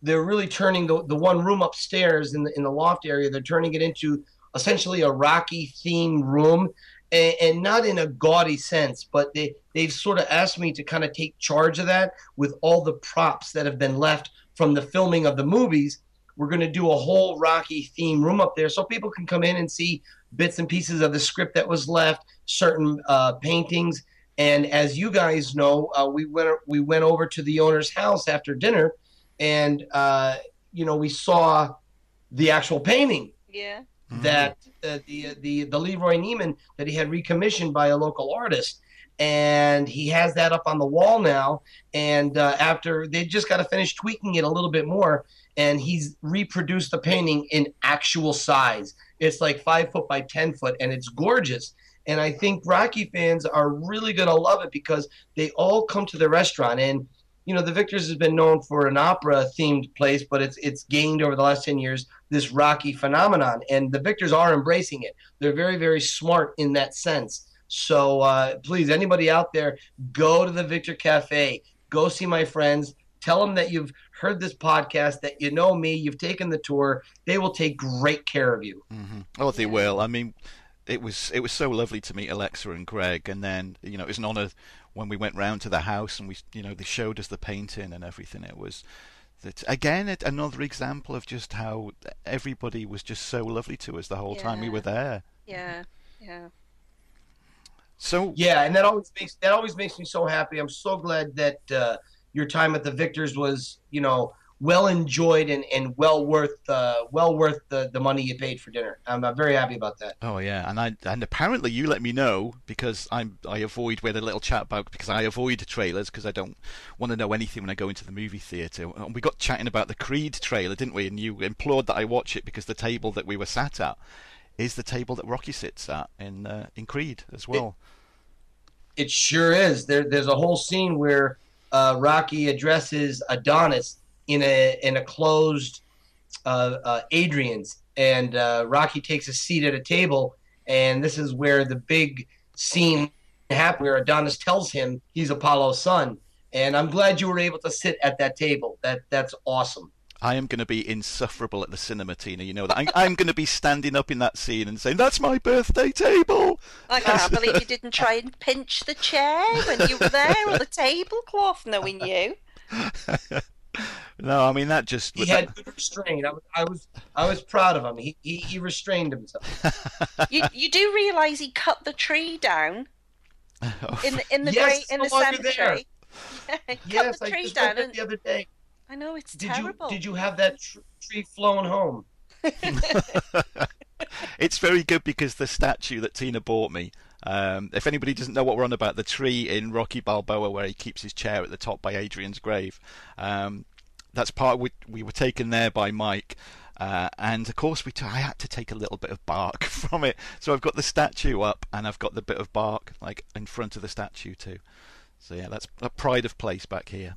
they're really turning the, the one room upstairs in the in the loft area. They're turning it into essentially a Rocky theme room, and, and not in a gaudy sense, but they they've sort of asked me to kind of take charge of that with all the props that have been left from the filming of the movies. We're going to do a whole Rocky theme room up there so people can come in and see bits and pieces of the script that was left, certain uh, paintings. And as you guys know, uh, we went we went over to the owner's house after dinner, and uh, you know we saw the actual painting Yeah. Mhm. that uh, the the the Leroy Neiman that he had recommissioned by a local artist, and he has that up on the wall now. And uh, after they just got to finish tweaking it a little bit more, and he's reproduced the painting in actual size. It's like five foot by ten foot, and it's gorgeous. And I think Rocky fans are really gonna love it because they all come to the restaurant and. You know, the Victors has been known for an opera-themed place, but it's it's gained over the last ten years this Rocky phenomenon, and the Victors are embracing it. They're very, very smart in that sense. So uh, please, anybody out there, go to the Victor Cafe, go see my friends, tell them that you've heard this podcast, that you know me, you've taken the tour. They will take great care of you. hmm Oh, they Yeah. will. I mean, it was it was so lovely to meet Alexa and Greg, and then you know it was an honour when we went round to the house and we you know they showed us the painting and everything. It was that again it, another example of just how everybody was just so lovely to us the whole time we were there. Yeah. Yeah. So Yeah, and that always makes that always makes me so happy. I'm so glad that uh, your time at the Victors was, you know, well enjoyed and, and well worth uh, well worth the, the money you paid for dinner. I'm, I'm very happy about that. Oh yeah, and I and apparently you let me know because I'm I avoid we had a little chat about because I avoid trailers because I don't want to know anything when I go into the movie theatre. And we got chatting about the Creed trailer, didn't we? And you implored that I watch it because the table that we were sat at is the table that Rocky sits at in uh, in Creed as well. It sure is. There, there's a whole scene where uh, Rocky addresses Adonis in a in a closed uh, uh, Adrian's, and uh, Rocky takes a seat at a table, and this is where the big scene happens, where Adonis tells him he's Apollo's son. And I'm glad you were able to sit at that table. That that's awesome. I am going to be insufferable at the cinema, Tina. You know that. I'm, I'm going to be standing up in that scene and saying, "That's my birthday table." I can't believe you didn't try and pinch the chair when you were there or the tablecloth, knowing you. No, I mean that just. He had good restraint. I was I was I was proud of him. He he, he restrained himself. You you do realise he cut the tree down in the in the Yes, great in the it's no longer there. cemetery. Yeah, he yes, cut the I tree just down, and the other day. I know it's Did terrible. you did you have that tr- tree flown home? it's very good because the statue that Tina bought me, Um, if anybody doesn't know what we're on about, the tree in Rocky Balboa where he keeps his chair at the top by Adrian's grave. Um, that's part we, we were taken there by Mike. Uh, and of course, we t- I had to take a little bit of bark from it. So I've got the statue up, and I've got the bit of bark like in front of the statue too. So yeah, that's a pride of place back here.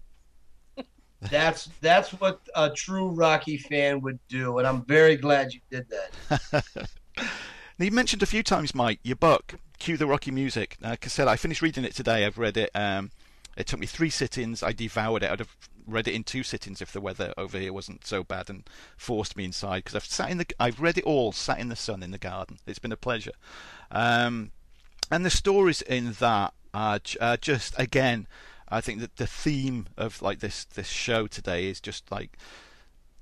That's that's what a true Rocky fan would do, and I'm very glad you did that. now, you mentioned a few times, Mike, your book, Cue the Rocky Music. Like I said, I finished reading it today. I've read it. Um, it took me three sittings. I devoured it. I'd have read it in two sittings if the weather over here wasn't so bad and forced me inside. Because I've sat in the, I've read it all, sat in the sun in the garden. It's been a pleasure. Um, and the stories in that are, are just again I think that the theme of like this this show today is just like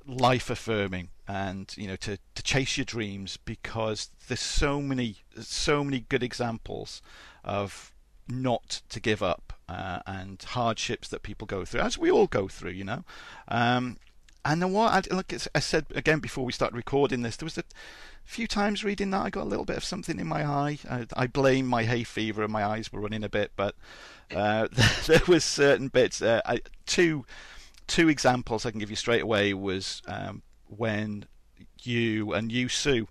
life affirming and you know to to chase your dreams because there's so many so many good examples of not to give up uh, and hardships that people go through as we all go through you know? Um, and then what I, I said again before we started recording this there was a few times reading that I got a little bit of something in my eye I, I blame my hay fever and my eyes were running a bit but uh, there was certain bits. Uh, I, two two examples I can give you straight away was um, when you and you Sue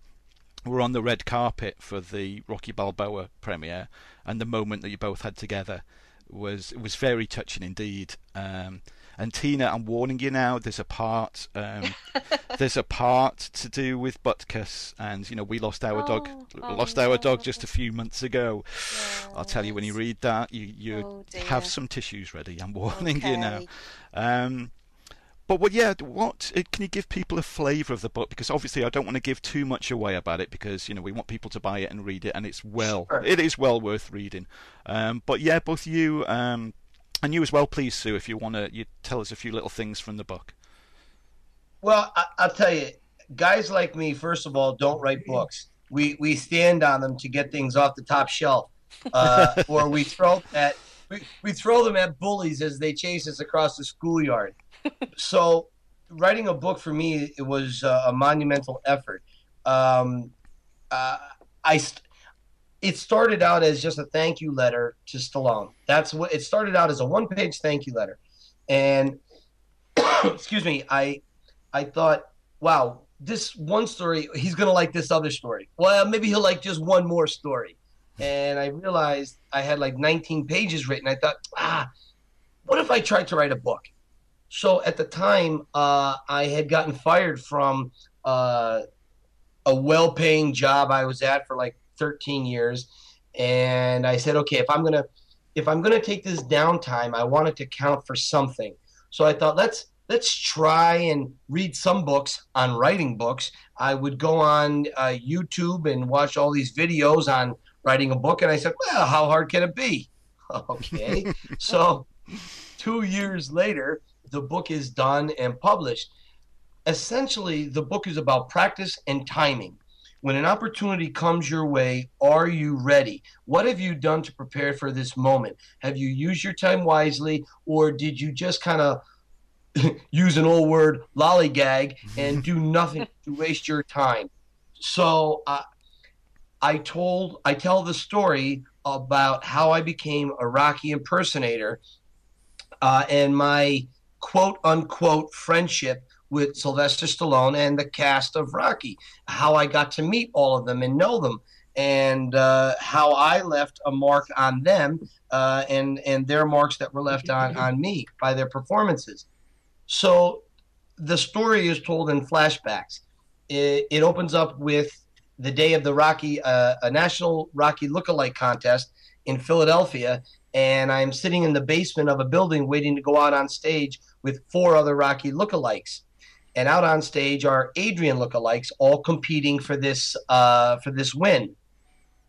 were on the red carpet for the Rocky Balboa premiere, and the moment that you both had together was was very touching indeed. Um, and Tina, I'm warning you now. There's a part. Um, there's a part to do with Butkus, and you know we lost our oh, dog. Oh, lost our dog just a few months ago. Yes. I'll tell you when you read that, you you oh, have some tissues ready. I'm warning okay. you now. Um, but what, yeah, what uh, can you give people a flavour of the book? Because obviously, I don't want to give too much away about it because you know we want people to buy it and read it, and it's well, sure. it is well worth reading. Um, but yeah, both you um, and you as well, please, Sue, if you want to, you tell us a few little things from the book. Well, I, will tell you, guys like me, first of all, don't write books. We we stand on them to get things off the top shelf, uh, or we throw at we, we throw them at bullies as they chase us across the schoolyard. so, writing a book for me it was uh, a monumental effort. Um, uh, I it started out as just a thank you letter to Stallone. That's what it started out as a one page thank you letter. And excuse me, I I thought, wow, this one story, he's gonna like this other story. Well, maybe he'll like just one more story. And I realized I had like 19 pages written. I thought, ah, what if I tried to write a book? So at the time, uh, I had gotten fired from uh, a well paying job I was at for like 13 years. And I said, okay, if I'm gonna if I'm gonna take this downtime, I want it to count for something. So I thought let's let's try and read some books on writing books. I would go on uh, YouTube and watch all these videos on writing a book, and I said, well, how hard can it be? Okay, so two years later, the book is done and published. Essentially, the book is about practice and timing when an opportunity comes your way, are you ready? What have you done to prepare for this moment? Have you used your time wisely, or did you just kind of use an old word, lollygag, and do nothing to waste your time? So uh, I told, I tell the story about how I became a Rocky impersonator uh, and my quote unquote friendship with Sylvester Stallone and the cast of Rocky, how I got to meet all of them and know them, and uh, how I left a mark on them uh, and and their marks that were left on on me by their performances. So the story is told in flashbacks. It, it opens up with the day of the Rocky, uh, a national Rocky lookalike contest in Philadelphia, and I'm sitting in the basement of a building waiting to go out on stage with four other Rocky lookalikes and out on stage are Adrian lookalikes, all competing for this uh, for this win.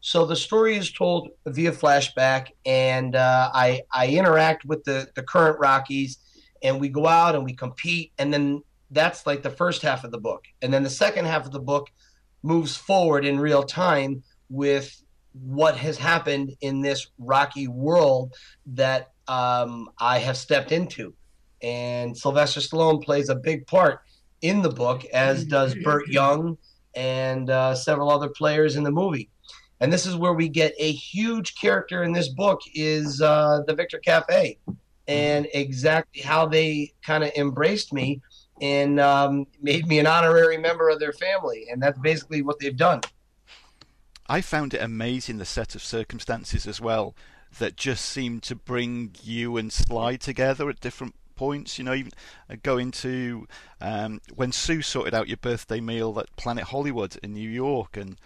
So the story is told via flashback, and uh, I I interact with the the current Rockies, and we go out and we compete, and then that's like the first half of the book, and then the second half of the book moves forward in real time with what has happened in this Rocky world that um, I have stepped into, and Sylvester Stallone plays a big part in the book, as does Burt Young and uh, several other players in the movie. and this is where we get a huge character in this book is uh, the Victor Cafe, and exactly how they kind of embraced me and um, made me an honorary member of their family, and that's basically what they've done. I found it amazing the set of circumstances as well that just seemed to bring you and Sly together at different points. You know, even uh, going to um, when Sue sorted out your birthday meal at Planet Hollywood in New York, and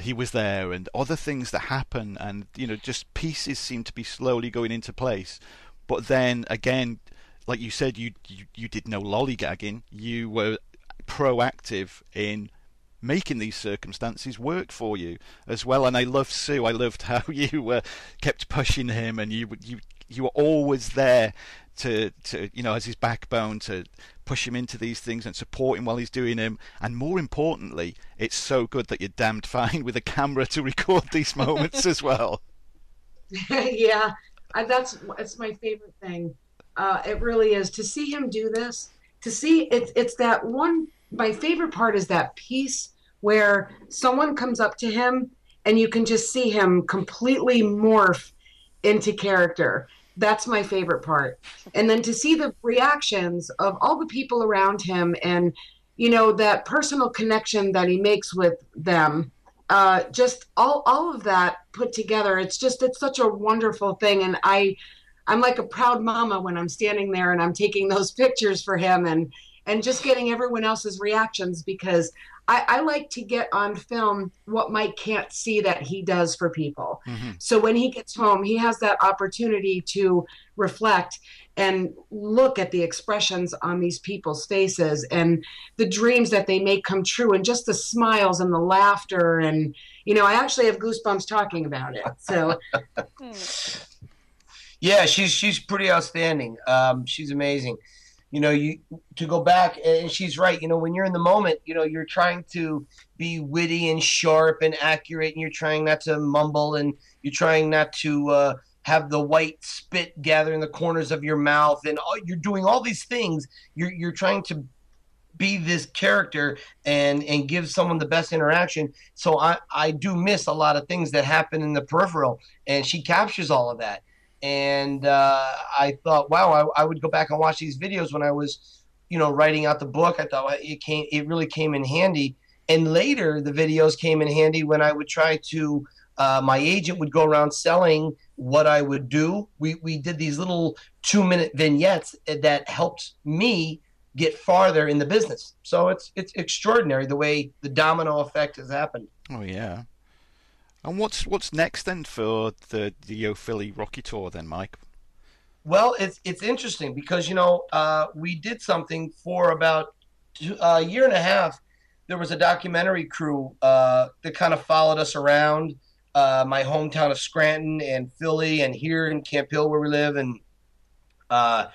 he was there, and other things that happen, and you know, just pieces seem to be slowly going into place. But then again, like you said, you you, you did no lollygagging. You were proactive in making these circumstances work for you as well. And I loved Sue. I loved how you uh, kept pushing him, and you you you were always there to to you know as his backbone to push him into these things and support him while he's doing them. And more importantly, it's so good that you're damned fine with a camera to record these moments as well. yeah, I, that's it's my favorite thing. Uh, it really is to see him do this. To see it's it's that one. My favorite part is that piece where someone comes up to him and you can just see him completely morph into character. That's my favorite part. And then to see the reactions of all the people around him and, you know, that personal connection that he makes with them. Uh, just all, all of that put together. It's just, it's such a wonderful thing. And I, I'm like a proud mama when I'm standing there and I'm taking those pictures for him and, and just getting everyone else's reactions because I, I, like to get on film what Mike can't see that he does for people. Mm-hmm. So when he gets home, he has that opportunity to reflect and look at the expressions on these people's faces and the dreams that they make come true and just the smiles and the laughter and you know i actually have goosebumps talking about it so yeah she's she's pretty outstanding um, she's amazing you know you to go back and she's right you know when you're in the moment you know you're trying to be witty and sharp and accurate and you're trying not to mumble and you're trying not to uh, have the white spit gather in the corners of your mouth and all, you're doing all these things. You're you're trying to be this character and and give someone the best interaction. So i i do miss a lot of things that happen in the peripheral and she captures all of that and uh, I thought, wow, I, I, would go back and watch these videos when I was, you know, writing out the book. I thought it came, it really came in handy. And later, the videos came in handy when I would try to. Uh, my agent would go around selling what I would do. We we did these little two minute vignettes that helped me get farther in the business. So it's it's extraordinary the way the domino effect has happened. Oh yeah. And what's what's next then for the the Yo Philly Rocky Tour then, Mike? Well, it's it's interesting because you know uh, we did something for about two, uh, a year and a half. There was a documentary crew uh, that kind of followed us around uh, my hometown of Scranton and Philly and here in Camp Hill where we live, and uh,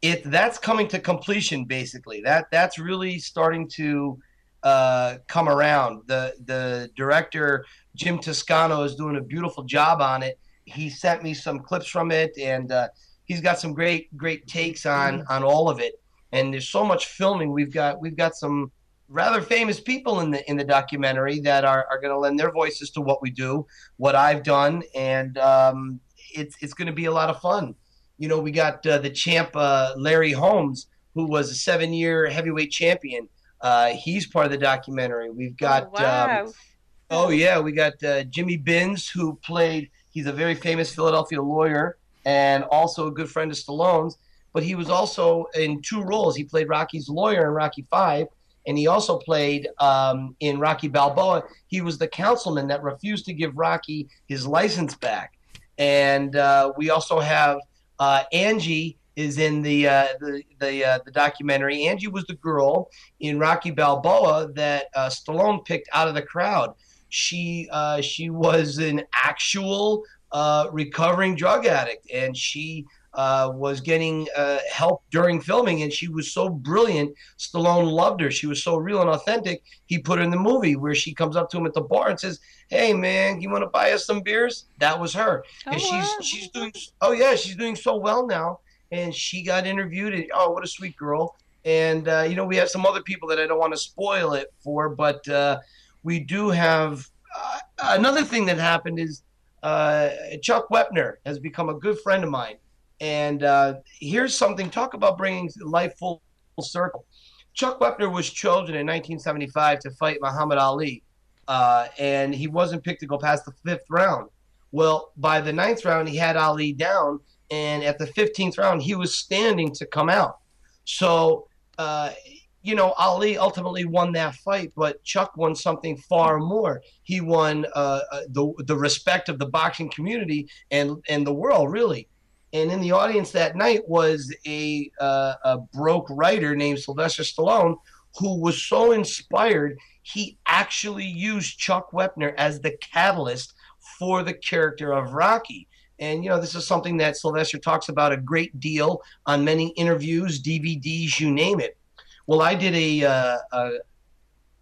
it that's coming to completion basically. That that's really starting to uh, come around. The the director Jim Toscano is doing a beautiful job on it. He sent me some clips from it, and uh, he's got some great great takes on mm-hmm. on all of it. And there's so much filming. We've got we've got some rather famous people in the in the documentary that are, are going to lend their voices to what we do, what I've done, and um, it's it's going to be a lot of fun. You know, we got uh, the champ uh, Larry Holmes, who was a seven year heavyweight champion. Uh, he's part of the documentary. We've got. Oh, wow. um, oh yeah, we got uh, Jimmy Binns, who played. He's a very famous Philadelphia lawyer and also a good friend of Stallone's. But he was also in two roles. He played Rocky's lawyer in Rocky Five, and he also played um, in Rocky Balboa. He was the councilman that refused to give Rocky his license back. And uh, we also have uh, Angie is in the uh, the the, uh, the, documentary. Angie was the girl in Rocky Balboa that uh, Stallone picked out of the crowd. She uh, she was an actual uh, recovering drug addict, and she uh, was getting help during filming, and she was so brilliant. Stallone loved her. She was so real and authentic. He put her in the movie where she comes up to him at the bar and says, "Hey, man, you want to buy us some beers?" That was her, oh, and she's wow. she's doing. Oh yeah, she's doing so well now and she got interviewed. And, oh, what a sweet girl! And uh, you know, we have some other people that I don't want to spoil it for, but uh, we do have uh, another thing that happened is uh, Chuck Wepner has become a good friend of mine. And uh, here's something talk about bringing life full circle. Chuck Wepner was chosen in 1975 to fight Muhammad Ali, uh, and he wasn't picked to go past the fifth round. Well, by the ninth round, he had Ali down, and at the 15th round, he was standing to come out. So, uh, you know, Ali ultimately won that fight, but Chuck won something far more. He won uh, uh the the respect of the boxing community and and the world, really. And in the audience that night was a, uh, a broke writer named Sylvester Stallone who was so inspired, he actually used Chuck Wepner as the catalyst for the character of Rocky. And, you know, this is something that Sylvester talks about a great deal on many interviews, DVDs, you name it. Well, I did a, uh, a,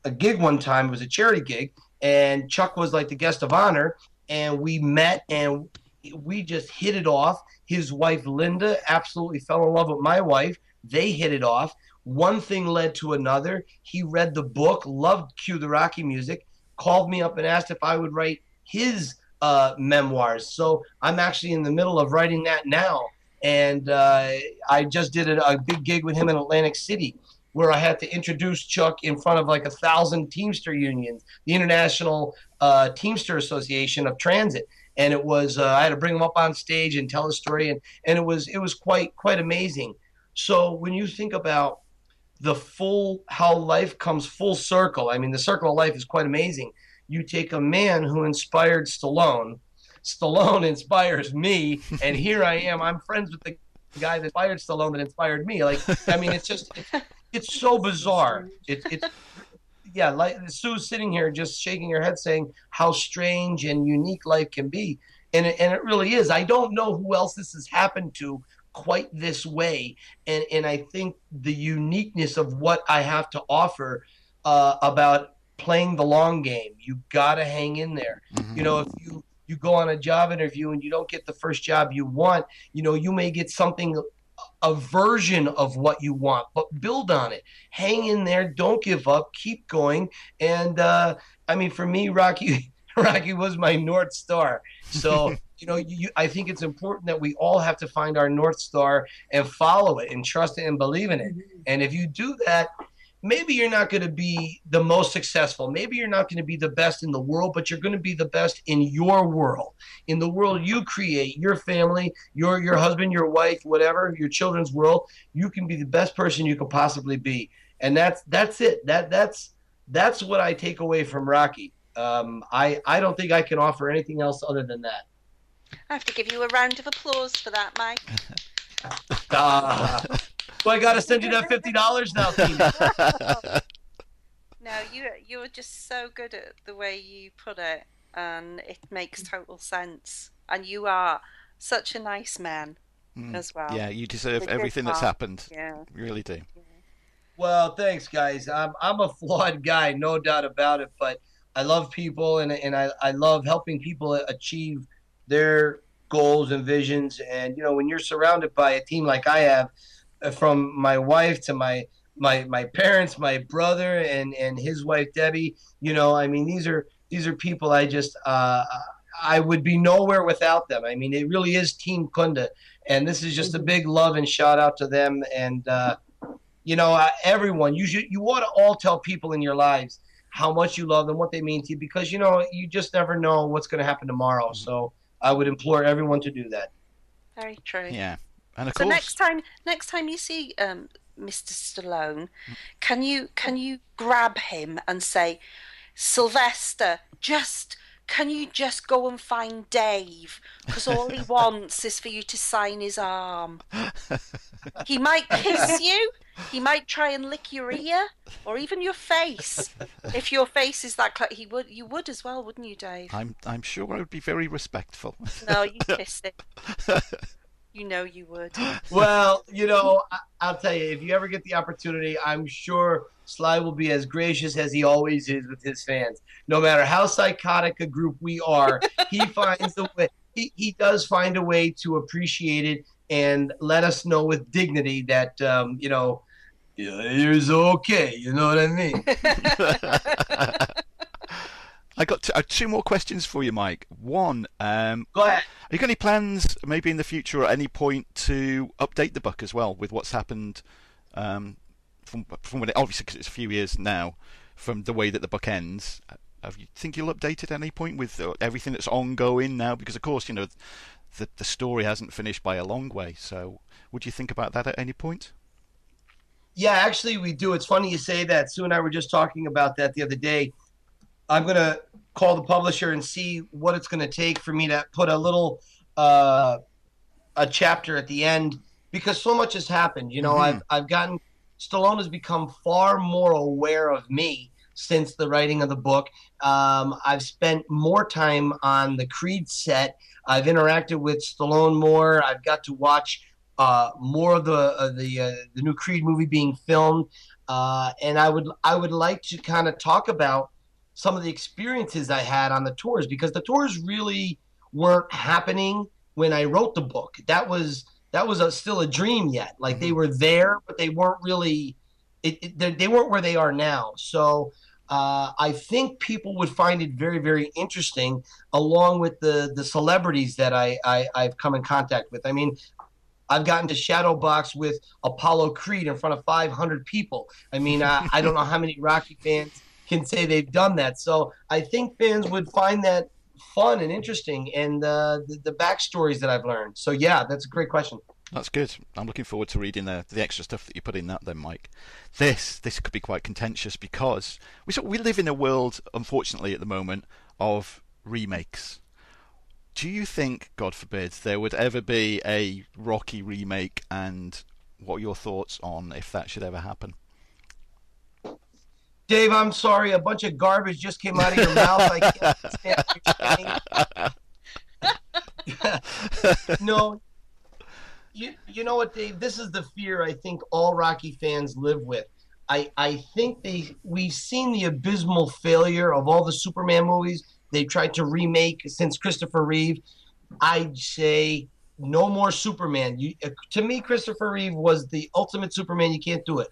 a gig one time, it was a charity gig, and Chuck was like the guest of honor. And we met and we just hit it off. His wife Linda absolutely fell in love with my wife. They hit it off. One thing led to another. He read the book, loved Cue the Rocky music, called me up and asked if I would write his uh, memoirs. So I'm actually in the middle of writing that now. And uh, I just did a, a big gig with him in Atlantic City where I had to introduce Chuck in front of like a thousand Teamster unions, the International uh, Teamster Association of Transit and it was uh, I had to bring him up on stage and tell a story, and and it was it was quite quite amazing. So when you think about the full how life comes full circle, I mean the circle of life is quite amazing. You take a man who inspired Stallone, Stallone inspires me, and here I am. I'm friends with the guy that inspired Stallone that inspired me. Like I mean, it's just it's, it's so bizarre. It, it's yeah, like Sue's sitting here just shaking her head, saying how strange and unique life can be, and it, and it really is. I don't know who else this has happened to quite this way, and and I think the uniqueness of what I have to offer uh, about playing the long game. You got to hang in there. Mm-hmm. You know, if you you go on a job interview and you don't get the first job you want, you know, you may get something a version of what you want, but build on it. Hang in there. Don't give up. Keep going. And uh, I mean, for me, Rocky, Rocky was my north star. So you know, you, I think it's important that we all have to find our north star and follow it and trust it and believe in it. Mm-hmm. And if you do that, maybe you're not going to be the most successful. Maybe you're not going to be the best in the world, but you're going to be the best in your world, in the world you create, your family, your your husband, your wife, whatever, your children's world. You can be the best person you could possibly be, and that's that's it. That that's that's what I take away from Rocky. Um, I I don't think I can offer anything else other than that. I have to give you a round of applause for that, Mike. uh, so I got to send you that fifty dollars now, Tina. no, you you're just so good at the way you put it, and it makes total sense. And you are such a nice man mm. as well. Yeah, you deserve everything that's happened. Yeah, you really do. Yeah. Well, thanks, guys. I'm I'm a flawed guy, no doubt about it, but I love people and and I I love helping people achieve their goals and visions. And you know, when you're surrounded by a team like I have from my wife to my my my parents, my brother, and and his wife Debbie. You know, I mean, these are these are people I just uh, I would be nowhere without them. I mean, it really is Team Kunda, and this is just a big love and shout out to them. And uh, you know, uh, everyone, you should you ought to all tell people in your lives how much you love them, what they mean to you, because you know you just never know what's going to happen tomorrow. Mm-hmm. So I would implore everyone to do that. Very true. Yeah. And of so course, next time, next time you see um, Mr. Stallone, can you can you grab him and say, Sylvester, just can you just go and find Dave? Because all he wants is for you to sign his arm. he might kiss you. He might try and lick your ear or even your face. If your face is that close, he would. You would as well, wouldn't you, Dave? I'm. I'm sure I would be very respectful. No, you kissed it. You know you would. well, you know, I- will tell you, if you ever get the opportunity, I'm sure Sly will be as gracious as he always is with his fans. No matter how psychotic a group we are, he finds the way. He, he does find a way to appreciate it and let us know with dignity that um, you know it's okay. You know what I mean? I got t- uh, two more questions for you, Mike. One, um, Go ahead. Have you got any plans, maybe in the future, or at any point, to update the book as well with what's happened um, from from when it obviously because it's a few years now from the way that the book ends? Have you think you'll update it at any point with uh, everything that's ongoing now? Because of course, you know, the the story hasn't finished by a long way. So, would you think about that at any point? Yeah, actually, we do. It's funny you say that. Sue and I were just talking about that the other day. I'm gonna call the publisher and see what it's gonna take for me to put a little uh, a chapter at the end because so much has happened. You know, Mhm. I've I've gotten Stallone has become far more aware of me since the writing of the book. Um, I've spent more time on the Creed set. I've interacted with Stallone more. I've got to watch uh, more of the uh, the uh, the new Creed movie being filmed, uh, and I would I would like to kind of talk about some of the experiences I had on the tours because the tours really weren't happening when I wrote the book. That was that was a, still a dream yet. Like they were there, but they weren't really. It, it, they, they weren't where they are now. So uh, I think people would find it very, very interesting, along with the the celebrities that I, I I've come in contact with. I mean, I've gotten to shadow box with Apollo Creed in front of 500 people. I mean, I, I don't know how many Rocky fans can say they've done that. So I think fans would find that fun and interesting, and uh, the, the backstories that I've learned. So yeah, that's a great question. That's good. I'm looking forward to reading the the extra stuff that you put in that. Then, Mike, this this could be quite contentious because we we live in a world, unfortunately, at the moment of remakes. Do you think, God forbid, there would ever be a Rocky remake, and what are your thoughts on if that should ever happen? Dave, I'm sorry, a bunch of garbage just came out of your mouth. I can't saying. no, you you know what, Dave? This is the fear I think all Rocky fans live with. I I think they we've seen the abysmal failure of all the Superman movies they tried to remake since Christopher Reeve. I'd say no more Superman. You, to me, Christopher Reeve was the ultimate Superman. You can't do it.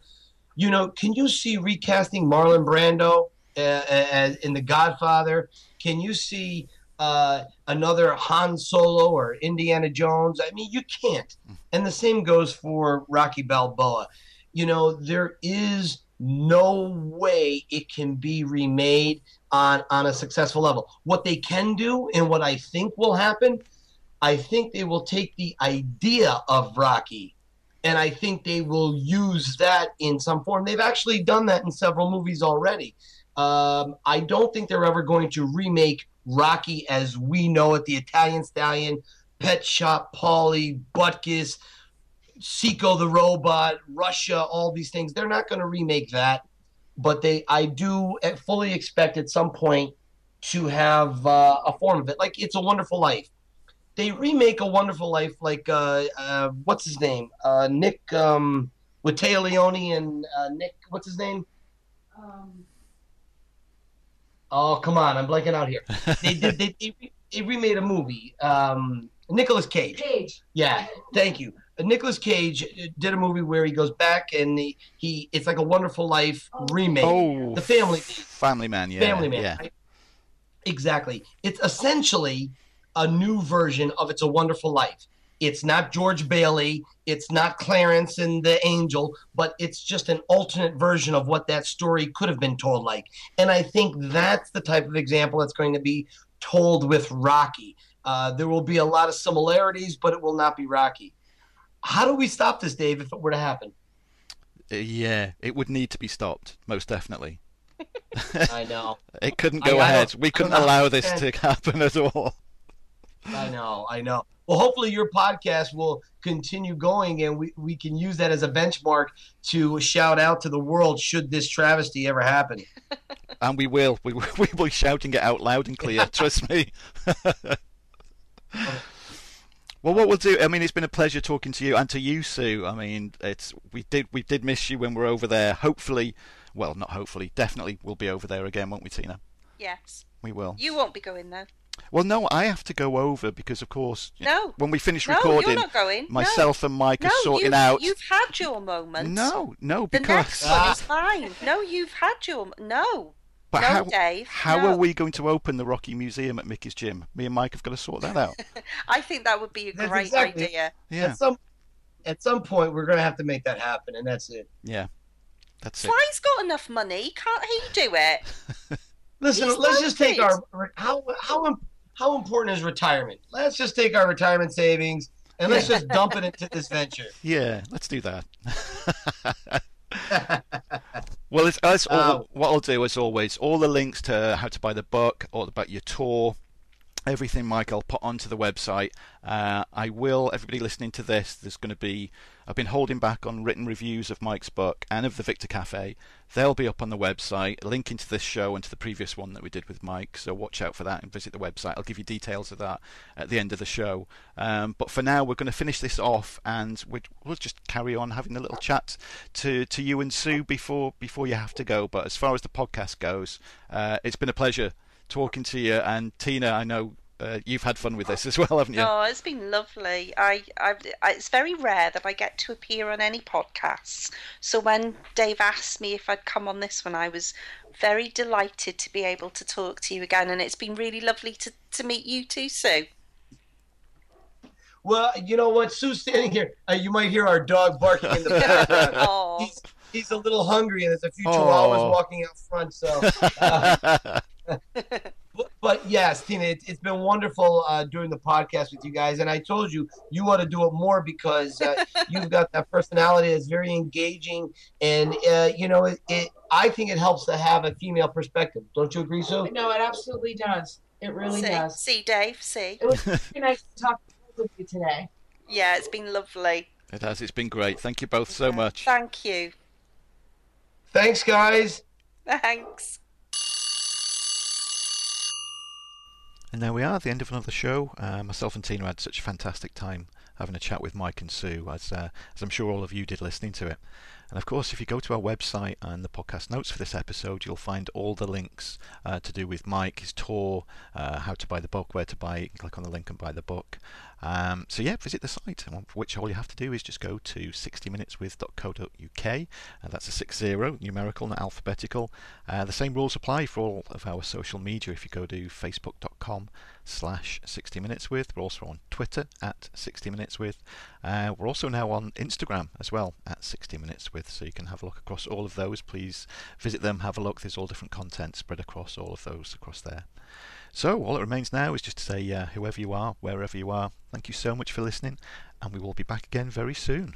You know, can you see recasting Marlon Brando uh, as in The Godfather? Can you see uh, another Han Solo or Indiana Jones? I mean, you can't. And the same goes for Rocky Balboa. You know, there is no way it can be remade on on a successful level. What they can do and what I think will happen, I think they will take the idea of Rocky and I think they will use that in some form. They've actually done that in several movies already. Um, I don't think they're ever going to remake Rocky as we know it, the Italian Stallion, Pet Shop, Paulie, Butkus, Sico the Robot, Russia, all these things. They're not going to remake that, but they, I do fully expect at some point to have uh, a form of it, like It's a Wonderful Life. They remake a Wonderful Life, like uh, uh, what's his name, uh, Nick um, with Téa Leoni and uh, Nick, what's his name? Um, Oh come on, I'm blanking out here. They did. They, they, they remade a movie. Um, Nicolas Cage. Cage. Yeah, thank you. Uh, Nicolas Cage did a movie where he goes back and he, he it's like a Wonderful Life remake. Oh, The Family- Family Man, yeah, Family Man. yeah. right? Exactly. It's essentially a new version of It's a Wonderful Life. It's not George Bailey. It's not Clarence and the Angel, but it's just an alternate version of what that story could have been told like. And I think that's the type of example that's going to be told with Rocky. Uh, there will be a lot of similarities, but it will not be Rocky. How do we stop this, Dave, if it were to happen? Uh, yeah, it would need to be stopped, most definitely. I know. It couldn't go I ahead. don't- We couldn't allow this to happen at all. I know, I know. Well, hopefully your podcast will continue going and we, we can use that as a benchmark to shout out to the world should this travesty ever happen. And we will. We, will- we will be shouting it out loud and clear. trust me. Oh. well, what we'll do. I mean, it's been a pleasure talking to you and to you, Sue. I mean, it's we did we did miss you when we we're over there. Hopefully, well, not hopefully, definitely we'll be over there again, won't we, Tina? Yes. We will. You won't be going though. Well, no, I have to go over because, of course, No. when we finish No, recording, you're not going. No. myself and Mike No, are sorting you've, out. You've had your moment. No, no, because. The because next one Ah. is fine. No, you've had your no. But no, how, Dave. how no. are we going to open the Rocky Museum at Mickey's Gym? Me and Mike have got to sort that out. I think that would be a That's great exactly- idea. Yeah, At some at some point, we're gonna have to make that happen, and that's it. yeah. That's it. Sly's got enough money. Can't he do it? Listen, He's let's just take loaded. our how how im- how important is retirement? Let's just take our retirement savings and let's just dump it into this venture. Yeah, let's do that. well, it's, it's all, Oh. what I'll do as always. All the links to how to buy the book, all about your tour, everything, Mike, I'll put onto the website. Uh, I will. Everybody listening to this, there's going to be. I've been holding back on written reviews of Mike's book and of the Victor Cafe. They'll be up on the website, linking to this show and to the previous one that we did with Mike. So watch out for that and visit the website. I'll give you details of that at the end of the show. Um, but for now, we're going to finish this off, and we- we'll just carry on having a little chat to, to you and Sue before before you have to go. But as far as the podcast goes, uh, it's been a pleasure talking to you. And Tina, I know uh, you've had fun with this as well, haven't you? Oh, it's been lovely. I, I, I, it's very rare that I get to appear on any podcasts. So when Dave asked me if I'd come on this one, I was very delighted to be able to talk to you again, and it's been really lovely to, to meet you too, Sue. Well, you know what? Sue's standing here. Uh, you might hear our dog barking in the background. Oh, he's, he's a little hungry, and there's a few Aw. chihuahuas walking out front. So, uh, but, but yes, Tina, it, it's been wonderful uh, doing the podcast with you guys. And I told you you ought to do it more because uh, you've got that personality that's very engaging, and uh, you know, it, it. I think it helps to have a female perspective. Don't you agree, Sue? No, it absolutely does. It really see, does. see, Dave, see. It was really nice to talk with you today. Yeah, it's been lovely. it has. It's been great. Thank you both so much. Thank you. Thanks, guys. Thanks. And there we are, at the end of another show. Uh, myself and Tina had such a fantastic time having a chat with Mike and Sue, as, uh, as I'm sure all of you did listening to it. And of course, if you go to our website and the podcast notes for this episode, you'll find all the links uh, to do with Mike, his tour, uh, how to buy the book, where to buy it. You can click on the link and buy the book. Um, so yeah, visit the site, which all you have to do is just go to 60minuteswith.co.uk. Uh, that's a 60, numerical, not alphabetical. Uh, the same rules apply for all of our social media. If you go to facebook.com slash 60 minutes with, we're also on Twitter at 60 minutes with. Uh, we're also now on Instagram as well at 60 minutes with, so you can have a look across all of those. Please visit them, have a look. There's all different content spread across all of those across there. So all that remains now is just to say, uh, whoever you are, wherever you are, thank you so much for listening, and we will be back again very soon.